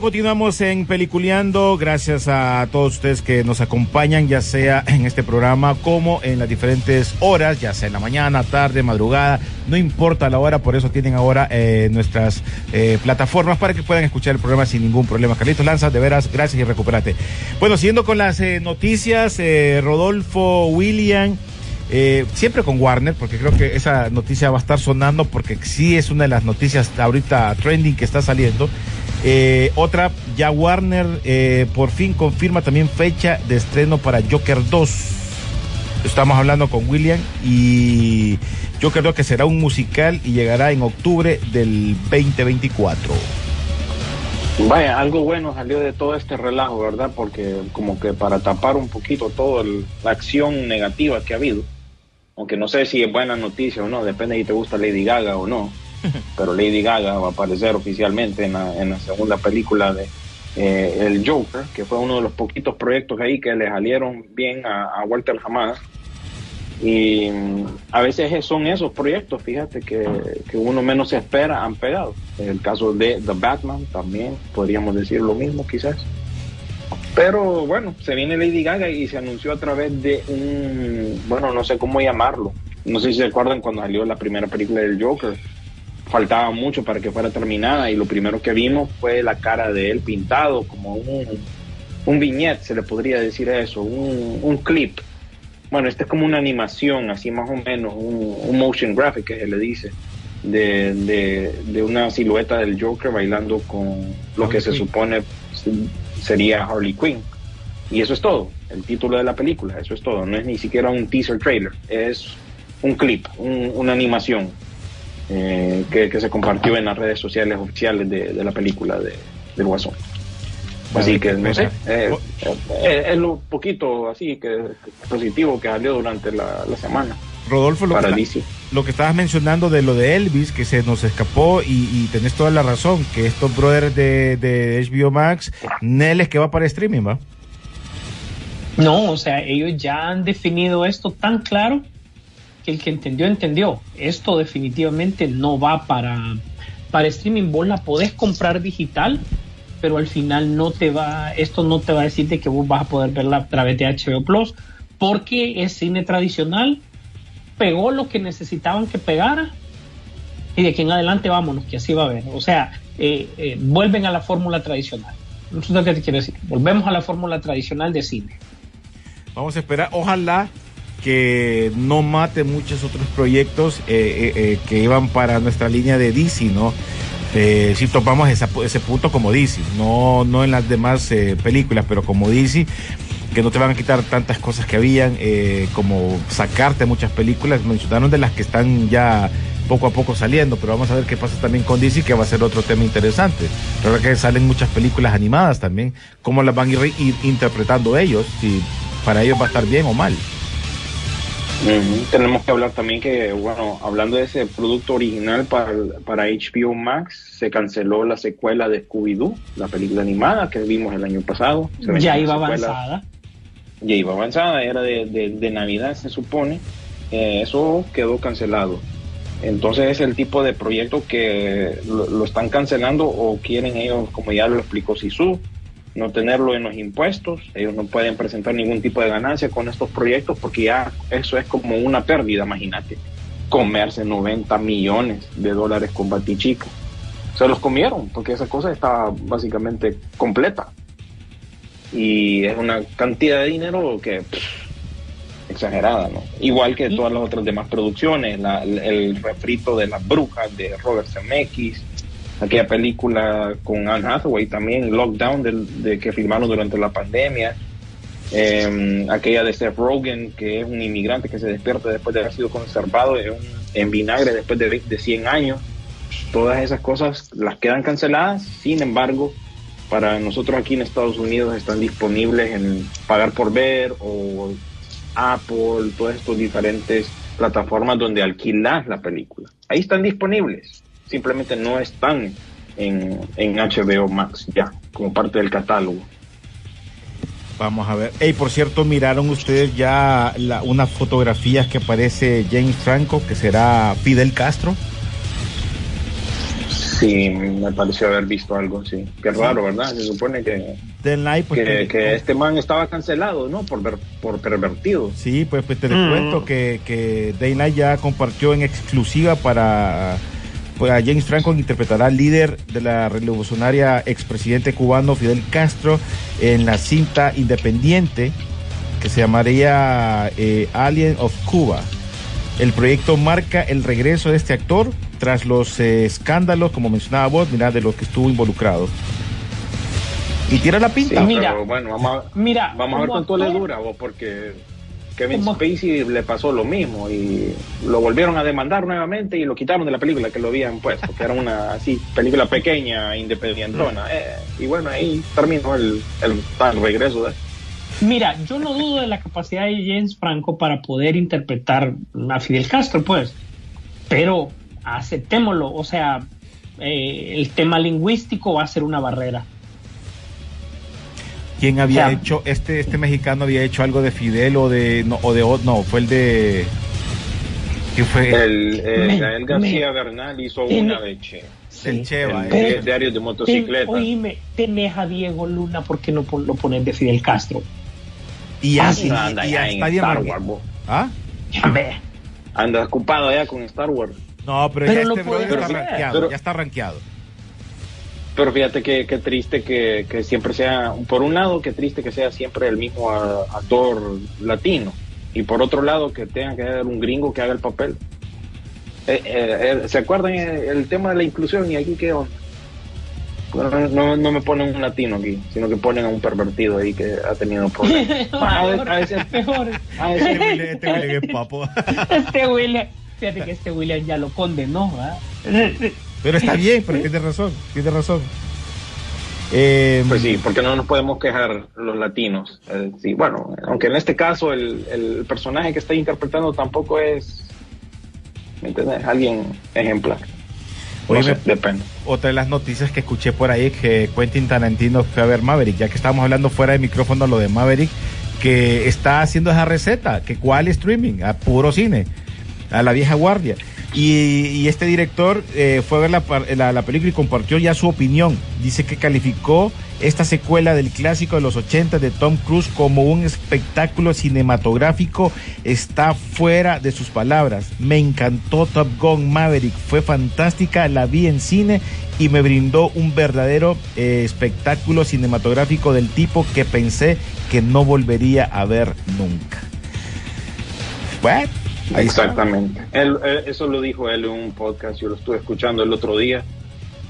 Continuamos en Peliculeando. Gracias a todos ustedes que nos acompañan, ya sea en este programa como en las diferentes horas, ya sea en la mañana, tarde, madrugada, no importa la hora, por eso tienen ahora eh, nuestras eh, plataformas para que puedan escuchar el programa sin ningún problema. Carlitos Lanza, de veras, gracias y recupérate. Bueno, siguiendo con las eh, noticias, Rodolfo William. Siempre con Warner, porque creo que esa noticia va a estar sonando, porque sí es una de las noticias ahorita trending que está saliendo. Eh, otra, ya Warner eh, por fin confirma también fecha de estreno para Joker 2. Estamos hablando con William y Joker 2 que será un musical y llegará en octubre del 2024. Vaya, algo bueno salió de todo este relajo, ¿verdad? Porque como que para tapar un poquito toda la acción negativa que ha habido, aunque no sé si es buena noticia o no, depende si te gusta Lady Gaga o no, pero Lady Gaga va a aparecer oficialmente en la, en la segunda película de eh, El Joker, que fue uno de los poquitos proyectos ahí que le salieron bien a, a Walter Hamada. Y mm, a veces son esos proyectos, fíjate, que, que uno menos se espera, han pegado. En el caso de The Batman también podríamos decir lo mismo quizás. Pero bueno, se viene Lady Gaga y se anunció a través de un, bueno, no sé cómo llamarlo. No sé si se acuerdan cuando salió la primera película del Joker. Faltaba mucho para que fuera terminada y lo primero que vimos fue la cara de él pintado como un, un viñete, se le podría decir eso, un, un clip. Bueno, este es como una animación, así más o menos, un, un motion graphic que se le dice, de, de, de una silueta del Joker bailando con lo que se supone sería Harley Quinn. Y eso es todo, el título de la película, eso es todo. No es ni siquiera un teaser trailer, es un clip, un- una animación eh, que, que se compartió en las redes sociales oficiales de, de la película de, del Guasón. Así que no sé, eh, eh, es lo poquito así que positivo que salió durante la, la semana. Rodolfo, lo Para que, lo que estabas mencionando de lo de Elvis, que se nos escapó, y, y tenés toda la razón, que estos brothers de, de HBO Max, Neles que va para streaming, ¿va? No, o sea, ellos ya han definido esto tan claro que el que entendió, entendió. Esto definitivamente no va para, para streaming. Vos la podés comprar digital, pero al final no te va, esto no te va a decir de que vos vas a poder verla a través de HBO Plus, porque es cine tradicional, pegó lo que necesitaban que pegara, y de aquí en adelante vámonos, que así va a haber. O sea, eh, eh, vuelven a la fórmula tradicional. Que te quiero decir. Volvemos a la fórmula tradicional de cine. Vamos a esperar, ojalá que no mate muchos otros proyectos eh, eh, eh, que iban para nuestra línea de DC, ¿no? Eh, si topamos esa- ese punto como DC, no, no en las demás películas, pero como DC, que no te van a quitar tantas cosas que habían, como sacarte muchas películas, mencionaron de las que están ya poco a poco saliendo, pero vamos a ver qué pasa también con DC, que va a ser otro tema interesante. Creo que salen muchas películas animadas también, cómo las van a ir, ir interpretando ellos, si para ellos va a estar bien o mal. Tenemos que hablar también que, bueno, hablando de ese producto original para, para HBO Max, se canceló la secuela de Scooby-Doo, la película animada que vimos el año pasado. Se Ya iba avanzada. Ya iba avanzada, era de, de- de Navidad, se supone. Eh, eso quedó cancelado. Entonces es el tipo de proyecto que lo, lo están cancelando o quieren ellos, como ya lo explicó Sisu, no tenerlo en los impuestos. Ellos no pueden presentar ningún tipo de ganancia con estos proyectos porque ya eso es como una pérdida, imagínate. Comerse 90 millones de dólares con Batichica. Se los comieron porque esa cosa estaba básicamente completa. Y es una cantidad de dinero que pff, exagerada, ¿no? Igual que todas las otras demás producciones, la- el refrito de las brujas de Robert Zemeckis, aquella película con Anne Hathaway también, Lockdown, del- de, que filmaron durante la pandemia, eh, aquella de Seth Rogen, que es un inmigrante que se despierta después de haber sido conservado en, vinagre después de, de 100 años. Todas esas cosas las quedan canceladas, sin embargo, para nosotros aquí en Estados Unidos están disponibles en Pagar por Ver o Apple, todas estas diferentes plataformas donde alquilas la película. Ahí están disponibles, simplemente no están en, en HBO Max ya, como parte del catálogo. Vamos a ver. Hey, por cierto, miraron ustedes ya la, unas fotografías que aparece James Franco, que será Fidel Castro. Sí, me pareció haber visto algo, sí. Qué raro, ¿verdad? Se supone que, Del like, pues, que, que- que este man estaba cancelado, ¿no? Por, ver- por pervertido. Sí, pues, pues te les Mm. cuento que, que Daylight ya compartió en exclusiva para pues, a James Franco interpretará al líder de la revolucionaria expresidente cubano Fidel Castro en la cinta independiente que se llamaría eh, Alien of Cuba. El proyecto marca el regreso de este actor tras los eh, escándalos, como mencionaba vos, mira, de los que estuvo involucrado. Y tira la Sí, pinta. Mira. pero bueno, vamos a, Mira, vamos a ver cuánto le dura, vos, porque Kevin Como- Spacey le pasó lo mismo y lo volvieron a demandar nuevamente y lo quitaron de la película que lo habían puesto, que era una así película pequeña, independientona. Eh, y bueno, ahí terminó el, el, el regreso de Mira, yo no dudo de la capacidad de James Franco para poder interpretar a Fidel Castro, pues, pero aceptémoslo, o sea, eh, el tema lingüístico va a ser una barrera. ¿Quién había Ya. hecho, este, este mexicano había hecho algo de Fidel o de, no, o de, no, fue el de, ¿quién fue? El, eh, Me- Gael García Bernal hizo una de Che. el Cheva, el eh. di- diario de Ten- motocicleta. oíme, tenés a Diego Luna, ¿por qué no lo pones de Fidel Castro? y, Ah, ya- sí, y- anda y ya ya en Star Wars, vos. ¿Ah? Ya ve. Anda ocupado allá con Star Wars. No, pero, Pero ya este brother está rankeado, Pero- ya está rankeado. Pero fíjate que, que triste que, que siempre sea, por un lado, que triste que sea siempre el mismo actor latino. Y por otro lado, que tenga que haber un gringo que haga el papel. Eh, eh, eh, ¿Se acuerdan el, tema de la inclusión? ¿Y aquí qué onda? No, no, no me ponen un latino aquí, sino que ponen a un pervertido ahí que ha tenido problemas. a, ve- a veces, Este veces- William, este William es papo. Este William, fíjate que este William ya lo condenó, ¿verdad? Pero está bien, pero tiene razón, tiene razón. Eh, Pues sí, porque no nos podemos quejar los latinos. Eh, sí, bueno, aunque en este caso el, el personaje que está interpretando tampoco es, ¿me entiendes? Alguien ejemplar. No sé, depende. otra de las noticias que escuché por ahí que Quentin Tarantino fue a ver Maverick, ya que estábamos hablando fuera de micrófono lo de Maverick, que está haciendo esa receta, que cuál streaming, a puro cine, a la vieja guardia. Y, este director eh, fue a ver la, película y compartió ya su opinión. Dice que calificó esta secuela del clásico de los 80 de Tom Cruise como un espectáculo cinematográfico. Está fuera de sus palabras. Me encantó Top Gun Maverick. Fue fantástica, la vi en cine y me brindó un verdadero eh, espectáculo cinematográfico del tipo que pensé que no volvería a ver nunca. Bueno. Exactamente. Eh, eso lo dijo él en un podcast, yo lo estuve escuchando el otro día.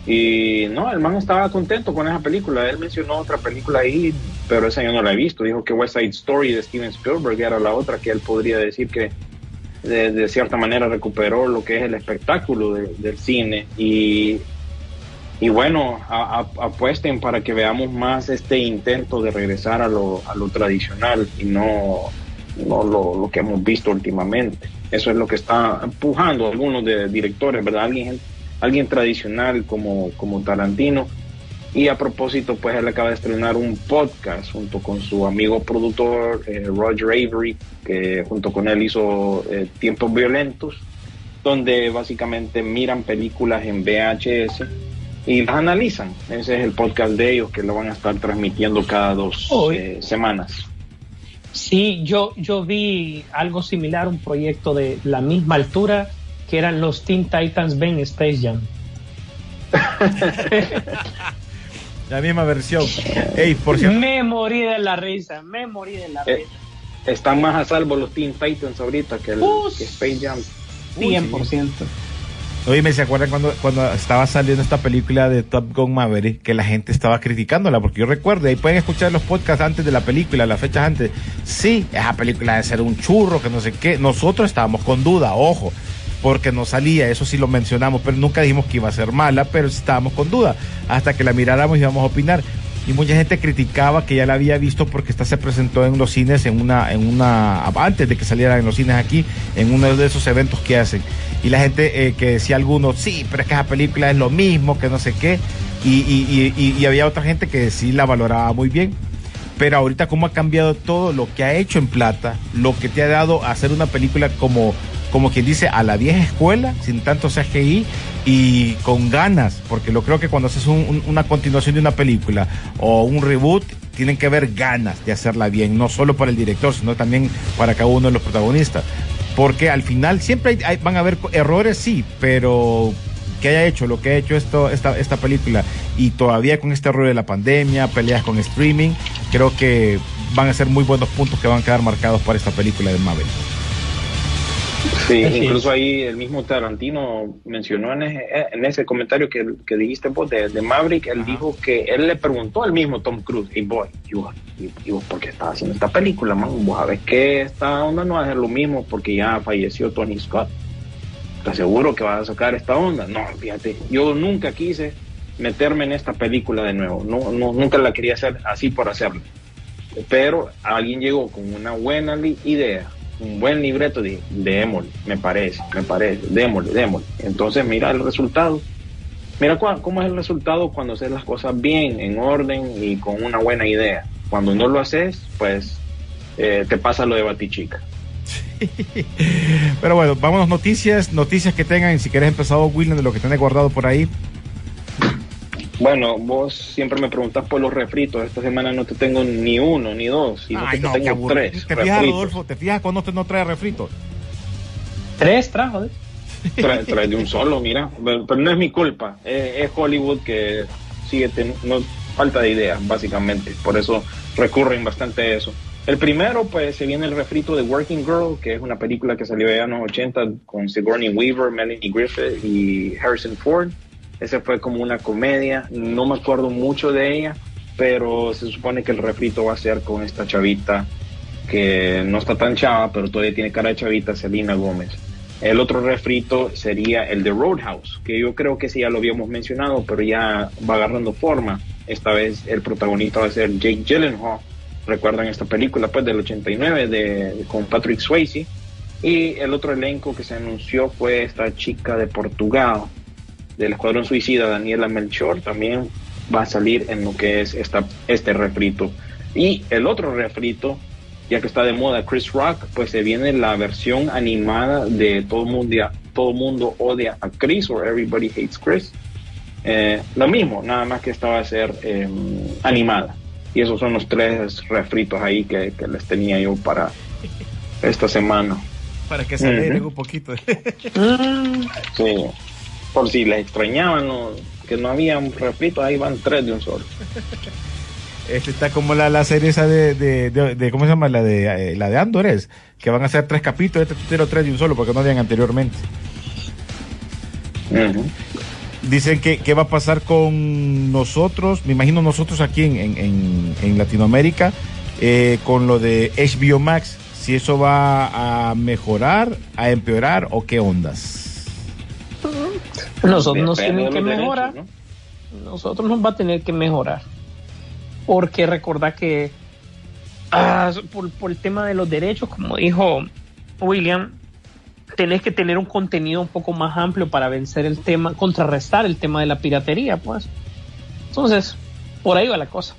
Y no, el man estaba contento con esa película. Él mencionó otra película ahí, pero esa yo no la he visto. Dijo que West Side Story de Steven Spielberg era la otra que él podría decir que de, cierta manera recuperó lo que es el espectáculo de- del cine. Y, y bueno, a- apuesten para que veamos más este intento de regresar a lo, a lo tradicional y no, no lo, lo que hemos visto últimamente. Eso es lo que está empujando a algunos de directores, ¿verdad? Alguien, alguien tradicional como, como Tarantino. Y a propósito, pues él acaba de estrenar un podcast junto con su amigo productor eh, Roger Avery, que junto con él hizo eh, Tiempos Violentos, donde básicamente miran películas en VHS y las analizan. Ese es el podcast de ellos que lo van a estar transmitiendo cada dos eh, semanas. Sí, yo, yo vi algo similar, un proyecto de la misma altura que eran los Teen Titans Ben Space Jam. La misma versión. Ey, por cierto. Me morí de la risa, me morí de la Eh, risa. Están más a salvo los Teen Titans ahorita que, el, que Space Jam. 100%. Oye, ¿me se acuerdan cuando, cuando estaba saliendo esta película de Top Gun Maverick que la gente estaba criticándola? Porque yo recuerdo, ahí pueden escuchar los podcasts antes de la película, las fechas antes. Sí, esa película debe ser un churro, que no sé qué. Nosotros estábamos con duda, ojo, porque no salía, eso sí lo mencionamos, pero nunca dijimos que iba a ser mala, pero estábamos con duda. Hasta que la miráramos y íbamos a opinar. Y mucha gente criticaba que ya la había visto porque esta se presentó en los cines en una, en una, antes de que saliera en los cines aquí, en uno de esos eventos que hacen. Y la gente eh, que decía algunos, sí, pero es que esa película es lo mismo, que no sé qué. Y, y, y, había otra gente que sí la valoraba muy bien. Pero ahorita cómo ha cambiado todo lo que ha hecho en plata, lo que te ha dado a hacer una película como, como quien dice, a la vieja escuela, sin tanto CGI y con ganas, porque lo creo que cuando haces un- un- una continuación de una película o un reboot, tienen que haber ganas de hacerla bien, no solo para el director, sino también para cada uno de los protagonistas. Porque al final siempre hay- van a haber errores, sí, pero que haya hecho lo que ha hecho esto, esta, esta película y todavía con este error de la pandemia, peleas con streaming, creo que van a ser muy buenos puntos que van a quedar marcados para esta película de Marvel. Sí, Así incluso ahí el mismo Tarantino mencionó en ese, en ese comentario que, que dijiste vos de, de Maverick, él dijo que él le preguntó al mismo Tom Cruise, hey boy, y vos, y- vos, ¿por qué estás haciendo esta película, man? Vos sabés que esta onda no va a ser lo mismo porque ya falleció Tony Scott. ¿Estás seguro que vas a sacar esta onda? No, fíjate, yo nunca quise meterme en esta película de nuevo, no, no, nunca la quería hacer así por hacerlo. Pero alguien llegó con una buena idea, un buen libreto, de démosle, me parece, me parece, démosle, démosle. Entonces mira el resultado. Mira cua- cómo es el resultado cuando haces las cosas bien, en orden y con una buena idea. Cuando no lo haces, pues eh, te pasa lo de Batichica. Pero bueno, vámonos noticias, noticias que tengan. Si quieres empezado, William, de lo que tenés guardado por ahí. Bueno, vos siempre me preguntas por los refritos. Esta semana no te tengo ni uno, ni dos, sino Ay, que no, te tengo tres. ¿Te fijas, refritos. Rodolfo? ¿Te fijas cuando usted no trae refritos? Tres trajo. Trae, trae de un solo, mira. Pero, pero no es mi culpa. Es, es Hollywood que sigue teniendo falta de ideas, básicamente. Por eso recurren bastante a eso. El primero, pues, se viene el refrito de Working Girl, que es una película que salió ya en los 80 con Sigourney Weaver, Melanie Griffith y Harrison Ford. Ese fue como una comedia. No me acuerdo mucho de ella, pero se supone que el refrito va a ser con esta chavita que no está tan chava, pero todavía tiene cara de chavita, Selena Gómez. El otro refrito sería el de Roadhouse, que yo creo que sí ya lo habíamos mencionado, pero ya va agarrando forma. Esta vez el protagonista va a ser Jake Gyllenhaal. Recuerdan esta película pues del 89 de, con Patrick Swayze. Y el otro elenco que se anunció fue esta chica de Portugal, del Escuadrón Suicida, Daniela Melchor, también va a salir en lo que es esta, este refrito. Y el otro refrito, ya que está de moda Chris Rock, pues se viene la versión animada de Todo Mundo, Todo Mundo Odia a Chris o Everybody Hates Chris. Eh, lo mismo, nada más que esta va a ser eh, animada. Y esos son los tres refritos ahí que, que les tenía yo para esta semana. Para que se Ujú. alegren un poquito. Sí. Por si les extrañaban, ¿no? que no había un refrito, ahí van tres de un solo. Este está como la, la serie esa de, de, de- de- ¿cómo se llama? La de, eh, la de Andor es, que van a ser tres capítulos, este tiro tres de un solo, porque no habían anteriormente. Dicen que, que va a pasar con nosotros, me imagino nosotros aquí en, en, en- en Latinoamérica, eh, con lo de HBO Max, si eso va a mejorar, a empeorar o qué ondas. Nosotros nos tienen que mejorar. derechos, ¿no? nosotros nos va a tener que mejorar. Porque recordad que ah, por, por el tema de los derechos, como dijo William, tenés que tener un contenido un poco más amplio para vencer el tema, contrarrestar el tema de la piratería, pues. Entonces, por ahí va la cosa.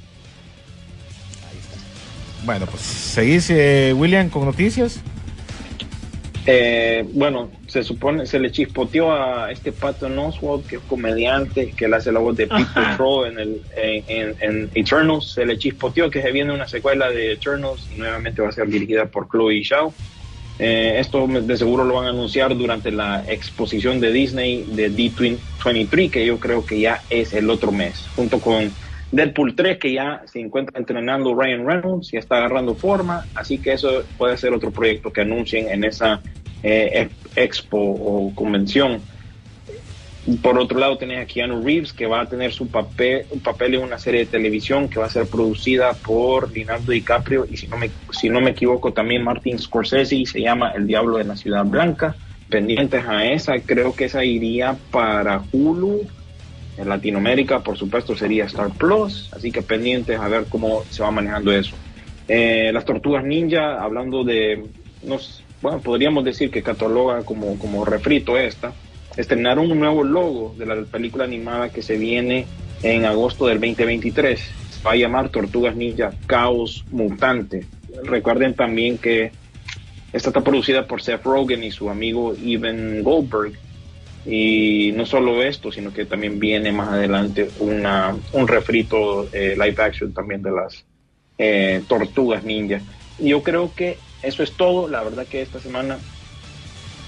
Bueno, pues seguís, eh, William, con noticias. Eh, bueno, se supone, se le chispoteó a este Patton Oswalt, que es comediante, que él hace la voz de Pete Ajá. Patrol en, el, en, Eternals, se le chispoteó que se viene una secuela de Eternals y nuevamente va a ser dirigida por Chloe Zhao. Eh, esto de seguro lo van a anunciar durante la exposición de Disney de D23, que yo creo que ya es el otro mes, junto con Deadpool 3, que ya se encuentra entrenando Ryan Reynolds, ya está agarrando forma, así que eso puede ser otro proyecto que anuncien en esa eh, expo o convención. Por otro lado, tenés a Keanu Reeves, que va a tener su papel, un papel en una serie de televisión que va a ser producida por Leonardo DiCaprio y si no me, si no me equivoco también Martin Scorsese y se llama El Diablo de la Ciudad Blanca. Pendientes a esa, creo que esa iría para Hulu. En Latinoamérica, por supuesto, sería Star Plus, así que pendientes a ver cómo se va manejando eso. Eh, las tortugas ninja, hablando de, nos, bueno, podríamos decir que cataloga como, como refrito esta, estrenaron un nuevo logo de la película animada que se viene en agosto del 2023. Va a llamar Tortugas Ninja Caos Mutante. Recuerden también que esta está producida por Seth Rogen y su amigo Evan Goldberg. Y no solo esto, sino que también viene más adelante una, un refrito eh, live action también de las eh, Tortugas Ninja. Yo creo que eso es todo. La verdad que esta semana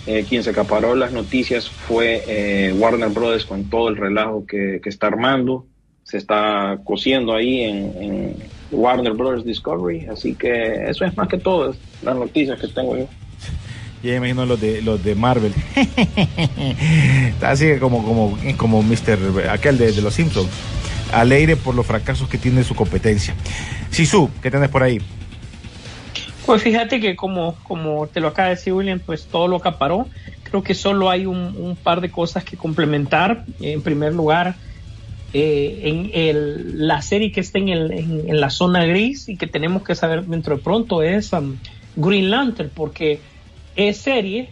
eh, quien se acaparó las noticias fue eh, Warner Brothers con todo el relajo que, que está armando. Se está cosiendo ahí en, en Warner Brothers Discovery. Así que eso es más que todo las noticias que tengo yo. Ya me imagino los de los de Marvel. Así como como como Mr. aquel de, de los Simpsons. Alegre por los fracasos que tiene su competencia. Sisu, ¿qué tenés por ahí? Pues fíjate que como, como te lo acaba de decir William, pues todo lo acaparó. Creo que solo hay un, un par de cosas que complementar. En primer lugar, eh, en el, la serie que está en, el, en, en la zona gris y que tenemos que saber dentro de pronto es um, Green Lantern, porque es serie,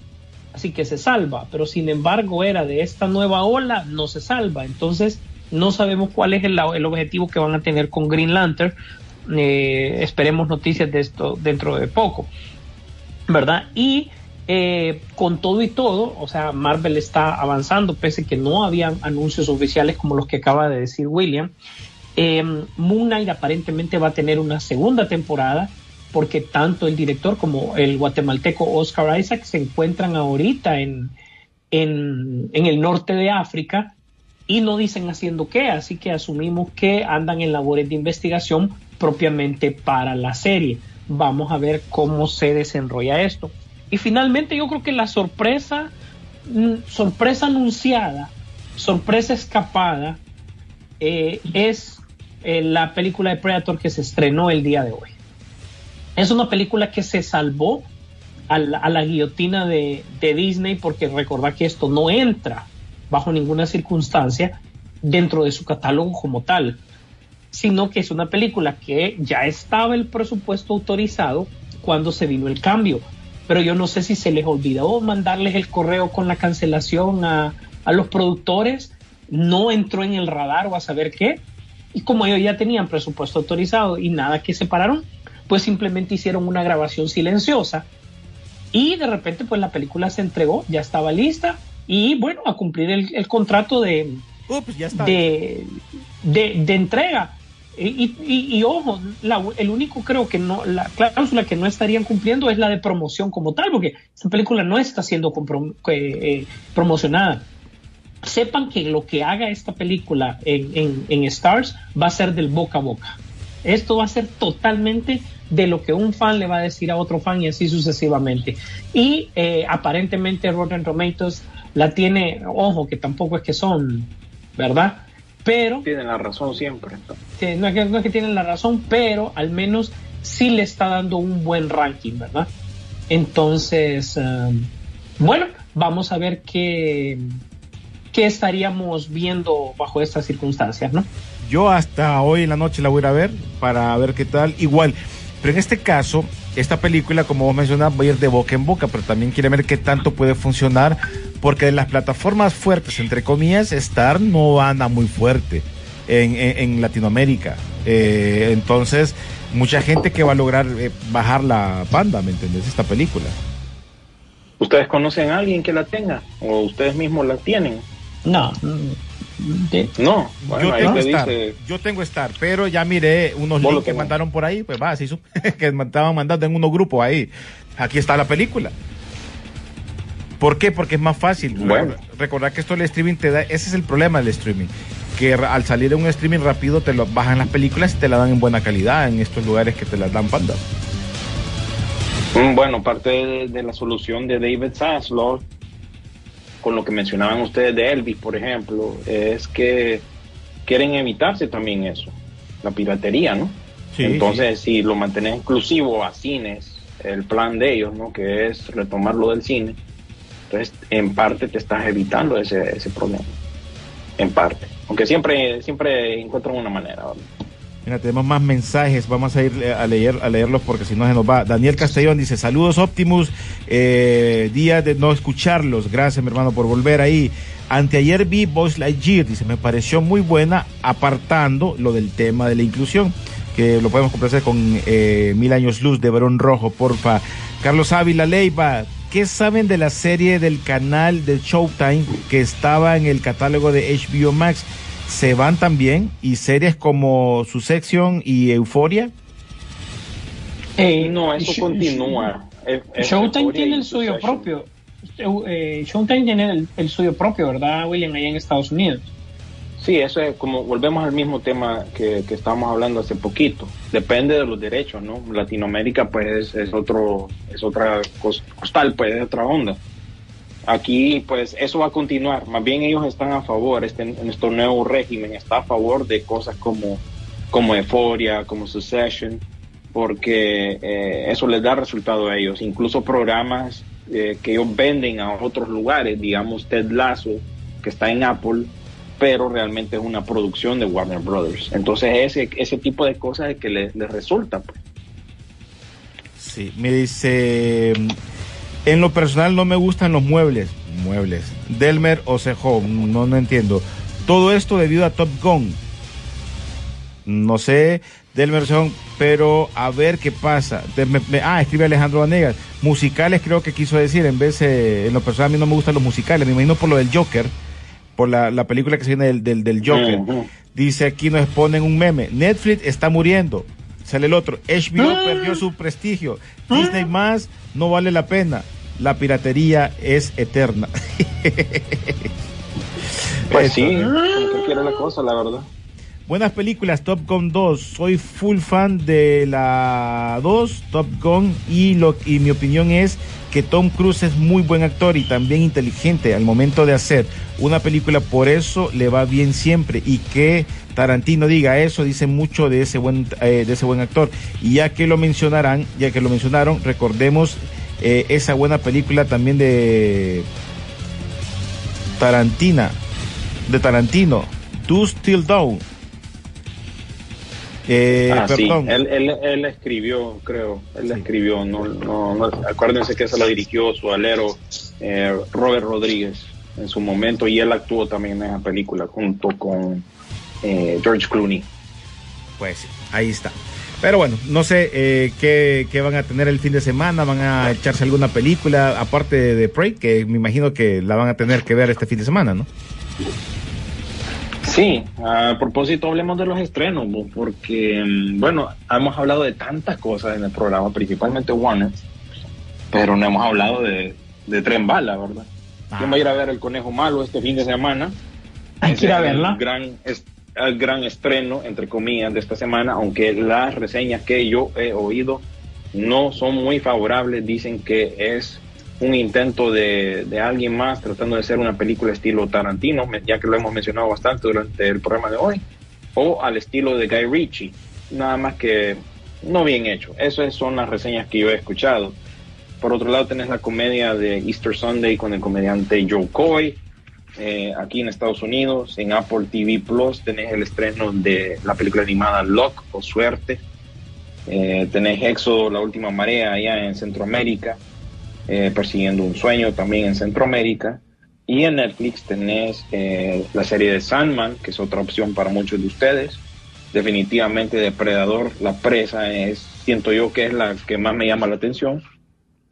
así que se salva, pero sin embargo era de esta nueva ola, no se salva. Entonces no sabemos cuál es el, objetivo que van a tener con Green Lantern eh, esperemos noticias de esto dentro de poco, ¿verdad? Y eh, con todo y todo, o sea, Marvel está avanzando, pese que no habían anuncios oficiales como los que acaba de decir William. Eh, Moon Knight aparentemente va a tener una segunda temporada porque tanto el director como el guatemalteco Oscar Isaac se encuentran ahorita en, en, el norte de África y no dicen haciendo qué, así que asumimos que andan en labores de investigación propiamente para la serie. Vamos a ver cómo se desenrolla esto. Y finalmente yo creo que la sorpresa, mm, sorpresa anunciada, sorpresa escapada, eh, es eh, la película de Predator que se estrenó el día de hoy. Es una película que se salvó a la, guillotina de, de Disney porque recordad que esto no entra bajo ninguna circunstancia dentro de su catálogo como tal, sino que es una película que ya estaba el presupuesto autorizado cuando se vino el cambio. Pero yo no sé si se les olvidó mandarles el correo con la cancelación a, a los productores, no entró en el radar o a saber qué. Y como ellos ya tenían presupuesto autorizado y nada que separaron, pues simplemente hicieron una grabación silenciosa. Y de repente, pues la película se entregó, ya estaba lista, y bueno, a cumplir el, el contrato de, Ups, ya está. de, de, de entrega. Y, y, y ojo, la, el único creo que no, la cláusula que no estarían cumpliendo es la de promoción como tal, porque esta película no está siendo comprom- eh, eh, promocionada. Sepan que lo que haga esta película en, en, en Stars va a ser del boca a boca. Esto va a ser totalmente de lo que un fan le va a decir a otro fan y así sucesivamente. Y eh, aparentemente Rotten Tomatoes la tiene, ojo, que tampoco es que son, ¿verdad? Pero Tienen la razón siempre. que no, es que no es que tienen la razón, pero al menos sí le está dando un buen ranking, ¿verdad? Entonces, um, bueno, vamos a ver qué, qué estaríamos viendo bajo estas circunstancias, ¿no? Yo hasta hoy en la noche la voy a ir a ver para ver qué tal. Igual, pero en este caso, esta película, como vos mencionas, va a ir de boca en boca, pero también quiere ver qué tanto puede funcionar, porque en las plataformas fuertes, entre comillas, Star no anda muy fuerte en, en- en Latinoamérica. Eh, entonces, mucha gente que va a lograr eh, bajar la banda, ¿me entendés? Esta película. ¿Ustedes conocen a alguien que la tenga? ¿O ustedes mismos la tienen? No. De- No. Bueno, yo, ahí tengo te Star, dice. yo tengo Star, pero ya miré unos links que tenés. mandaron por ahí, pues va, se hizo, que estaban mandando en unos grupos ahí. Aquí está la película. ¿Por qué? Porque es más fácil. Bueno. Recordar que esto el streaming te da, ese es el problema del streaming, que al salir en un streaming rápido te lo bajan las películas y te la dan en buena calidad en estos lugares que te las dan panda. Mm, Bueno, parte de, de la solución de David Zaslav, con lo que mencionaban ustedes de Elvis, por ejemplo, es que quieren evitarse también eso, la piratería, ¿no? Sí, Entonces, si lo mantenés exclusivo a cines, el plan de ellos, ¿no? Que es retomarlo del cine, entonces en parte te estás evitando ese, ese problema. En parte. Aunque siempre, siempre encuentran una manera. ¿verdad? Mira, tenemos más mensajes, vamos a ir eh, a leer a leerlos porque si no se nos va. Daniel Castellón dice, saludos Optimus, eh, día de no escucharlos, gracias mi hermano por volver ahí. Anteayer vi Voice Lightyear, dice, me pareció muy buena apartando lo del tema de la inclusión, que lo podemos complacer con eh, Mil Años Luz de Barón Rojo, porfa. Carlos Ávila Leiva, ¿qué saben de la serie del canal de Showtime que estaba en el catálogo de HBO Max? Se van también y series como su sección y Euforia. Eh, No, eso Sh- continúa. Showtime tiene el suyo propio. Eh, Showtime tiene el, el suyo propio, ¿verdad, William? Allá en Estados Unidos. Sí, eso es como volvemos al mismo tema que, que estábamos hablando hace poquito. Depende de los derechos, ¿no? Latinoamérica, pues es, es otro, es otra cos- costal, pues es otra onda. Aquí, pues eso va a continuar. Más bien ellos están a favor, este, nuestro nuevo régimen está a favor de cosas como, como Euphoria, como Succession, porque eh, eso les da resultado a ellos. Incluso programas eh, que ellos venden a otros lugares, digamos Ted Lasso, que está en Apple, pero realmente es una producción de Warner Brothers. Entonces ese, ese tipo de cosas es que les, les resulta. Pues. Sí, me dice, en lo personal no me gustan los muebles, muebles, Delmer o Sejo, no, no entiendo. Todo esto debido a Top Gun. No sé del versión, pero a ver qué pasa. De- me- me- ah, escribe Alejandro Vanegas. Musicales creo que quiso decir, en vez, eh, en lo personal a mí no me gustan los musicales, me imagino por lo del Joker, por la, la película que se viene del, del, del Joker. Dice aquí nos ponen un meme, Netflix está muriendo. Sale el otro, HBO perdió su prestigio. Disney más no vale la pena. La piratería es eterna. Pues Eso. sí, como que quiere la cosa, la verdad. Buenas películas, Top Gun 2. Soy full fan de la 2, Top Gun, y, lo, y mi opinión es que Tom Cruise es muy buen actor y también inteligente al momento de hacer una película, por eso le va bien siempre. Y que Tarantino diga eso, dice mucho de ese buen, eh, de ese buen actor. Y ya que lo mencionarán, ya que lo mencionaron, recordemos eh, esa buena película también de Tarantina, de Tarantino, Do Still Down. Eh, ah, sí, perdón. él, él, él escribió, creo, él escribió, no, no, no- acuérdense que se la dirigió su alero eh, Robert Rodríguez en su momento y él actuó también en esa película junto con eh, George Clooney. Pues sí, ahí está. Pero bueno, no sé eh, qué, qué van a tener el fin de semana, van a echarse alguna película, aparte de, de Prey, que me imagino que la van a tener que ver este fin de semana, ¿no? Sí, a propósito hablemos de los estrenos, porque, mm, bueno, hemos hablado de tantas cosas en el programa, principalmente Warner, pero no hemos hablado de, de Tren Bala, ¿verdad? ¿Quién va a ir a ver El Conejo Malo este fin de semana? Hay que ir a verla. Gran, es- el gran estreno, entre comillas, de esta semana, aunque las reseñas que yo he oído no son muy favorables, dicen que es un intento de, de alguien más tratando de hacer una película estilo Tarantino, ya que lo hemos mencionado bastante durante el programa de hoy, o al estilo de Guy Ritchie, nada más que no bien hecho. Esas son las reseñas que yo he escuchado. Por otro lado, tenés la comedia de Easter Sunday con el comediante Joe Coy. Eh, aquí en Estados Unidos, en Apple TV Plus, tenés el estreno de la película animada Luck o Suerte. Eh, tenés Éxodo, la última marea allá en Centroamérica, eh, persiguiendo un sueño también en Centroamérica. Y en Netflix tenés eh, la serie de Sandman, que es otra opción para muchos de ustedes. Definitivamente Depredador, la presa es, siento yo que es la que más me llama la atención.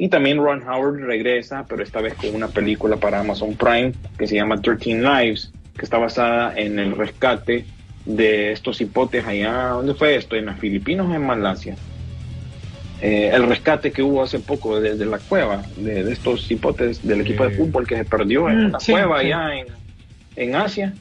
Y también Ron Howard regresa, pero esta vez con una película para Amazon Prime que se llama 13 Lives, que está basada en el rescate de estos hipotes allá. ¿Dónde fue esto? ¿En las Filipinas o en Malasia? Eh, el rescate que hubo hace poco de, de la cueva, de, de estos hipotes del equipo de fútbol que se perdió en Mm, una sí, cueva sí. allá en, en Asia.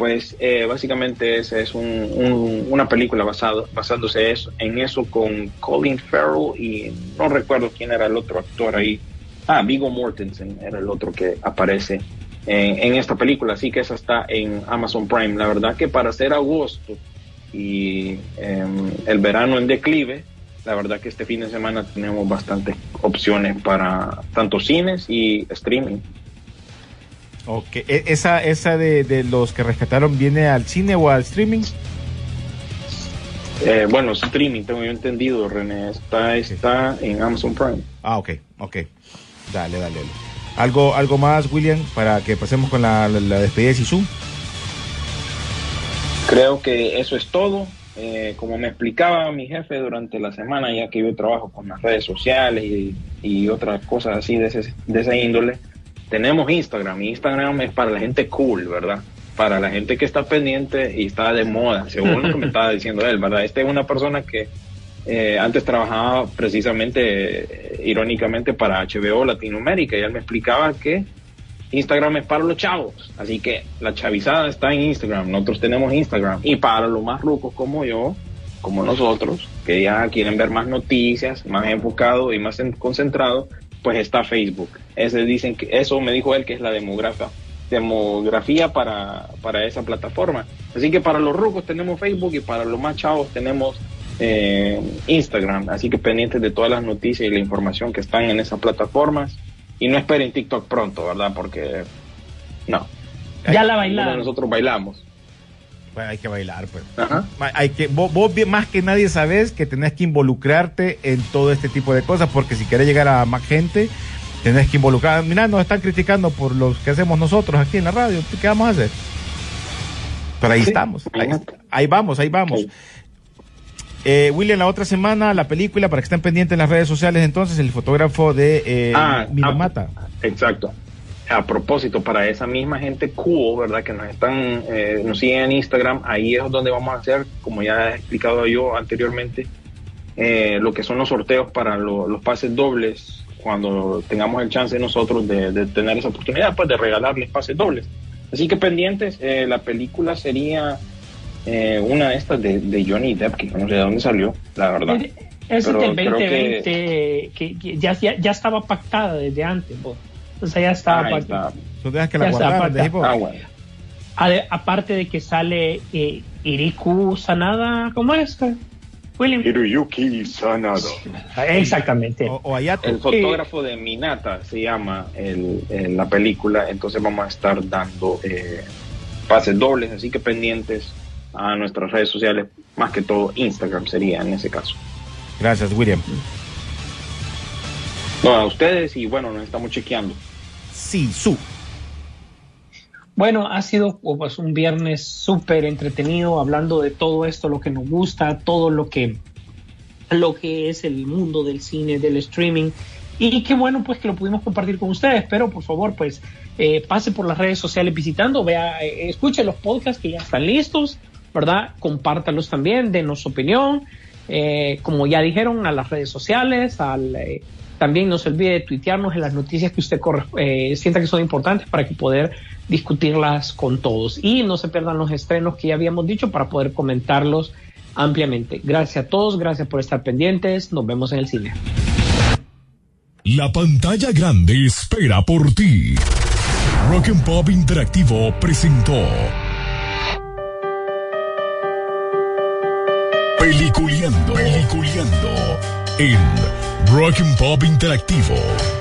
Pues eh, básicamente esa es un- un- una película basado, basándose en eso con Colin Farrell y no recuerdo quién era el otro actor ahí. Ah, Vigo Mortensen era el otro que aparece en, en esta película, así que esa está en Amazon Prime. La verdad que para ser agosto y em, el verano en declive, la verdad que este fin de semana tenemos bastantes opciones para tanto cines y streaming. Ok, e- esa, esa de, de los que rescataron viene al cine o al streaming. Eh, bueno, streaming, tengo yo entendido, René, está, está en Amazon Prime. Ah, ok, ok. Dale, dale, dale. ¿Algo, algo más, William, para que pasemos con la, la, la despedida de Sisu? Creo que eso es todo. Eh, como me explicaba mi jefe durante la semana, ya que yo trabajo con las redes sociales y, y otras cosas así de ese, de esa índole, tenemos Instagram. Y Instagram es para la gente cool, ¿verdad? Para la gente que está pendiente y está de moda, según lo que me estaba diciendo él, ¿verdad? Este es una persona que eh, antes trabajaba precisamente, eh, irónicamente, para HBO Latinoamérica y él me explicaba que Instagram es para los chavos, así que la chavizada está en Instagram, nosotros tenemos Instagram y para los más rucos como yo, como nosotros, que ya quieren ver más noticias, más enfocado y más en- concentrado, pues está Facebook. Ese dicen que eso me dijo él que es la demografía demografía para, para esa plataforma. Así que para los rucos tenemos Facebook y para los más chavos tenemos eh, Instagram. Así que pendientes de todas las noticias y la información que están en esas plataformas. Y no esperen TikTok pronto, ¿verdad? Porque no. Ya la bailaron. Nosotros bailamos. Pues hay que bailar, pues. Ajá. Hay que, vos, vos más que nadie sabes que tenés que involucrarte en todo este tipo de cosas, porque si querés llegar a más gente, tenés que involucrar. Mira, nos están criticando por lo que hacemos nosotros aquí en la radio. ¿Qué vamos a hacer? Pero ahí Sí, estamos. Ahí, vamos, ahí vamos. Sí. Eh, William, la otra semana, la película, para que estén pendientes en las redes sociales, entonces, el fotógrafo de eh, Ah, Mi ah, Mata. Exacto. A propósito, para esa misma gente cool, ¿verdad? Que nos están, eh, nos siguen en Instagram, ahí es donde vamos a hacer, como ya he explicado yo anteriormente, eh, lo que son los sorteos para lo- los pases dobles, cuando tengamos el chance nosotros de, de tener esa oportunidad, pues de regalarles pases dobles. Así que pendientes, eh, la película sería eh, una de estas de, de Johnny Depp, que no sé de dónde salió, la verdad. Es del creo 2020 que, que ya, ya, ya estaba pactada desde antes. vos. O sea, ya estaba Ahí pactada. está. Tú dejas que la Ya está, guardaran, de. Ah, bueno. Aparte de que sale eh, Iriku Sanada, ¿cómo es? William. Hiroyuki Sanada. Exactamente. O, o Ayato. El fotógrafo de Minata se llama el, el- la película, entonces vamos a estar dando eh, pases dobles, así que pendientes a nuestras redes sociales, más que todo Instagram sería en ese caso. Gracias, William. No, a ustedes y bueno, nos estamos chequeando. Sí, su. Bueno, ha sido pues, un viernes súper entretenido hablando de todo esto, lo que nos gusta, todo lo que, lo que es el mundo del cine, del streaming. Y qué bueno pues que lo pudimos compartir con ustedes, pero por favor pues eh, pase por las redes sociales visitando, vea, eh, escuche los podcasts que ya están listos, ¿verdad? Compártalos también, denos su opinión, eh, como ya dijeron, a las redes sociales, al, también no se olvide de tuitearnos en las noticias que usted eh, sienta que son importantes para que poder discutirlas con todos. Y no se pierdan los estrenos que ya habíamos dicho para poder comentarlos ampliamente. Gracias a todos, gracias por estar pendientes, nos vemos en el cine. La pantalla grande espera por ti. Rock and Pop Interactivo presentó Peliculeando, Peliculeando en Rock and Pop Interactivo.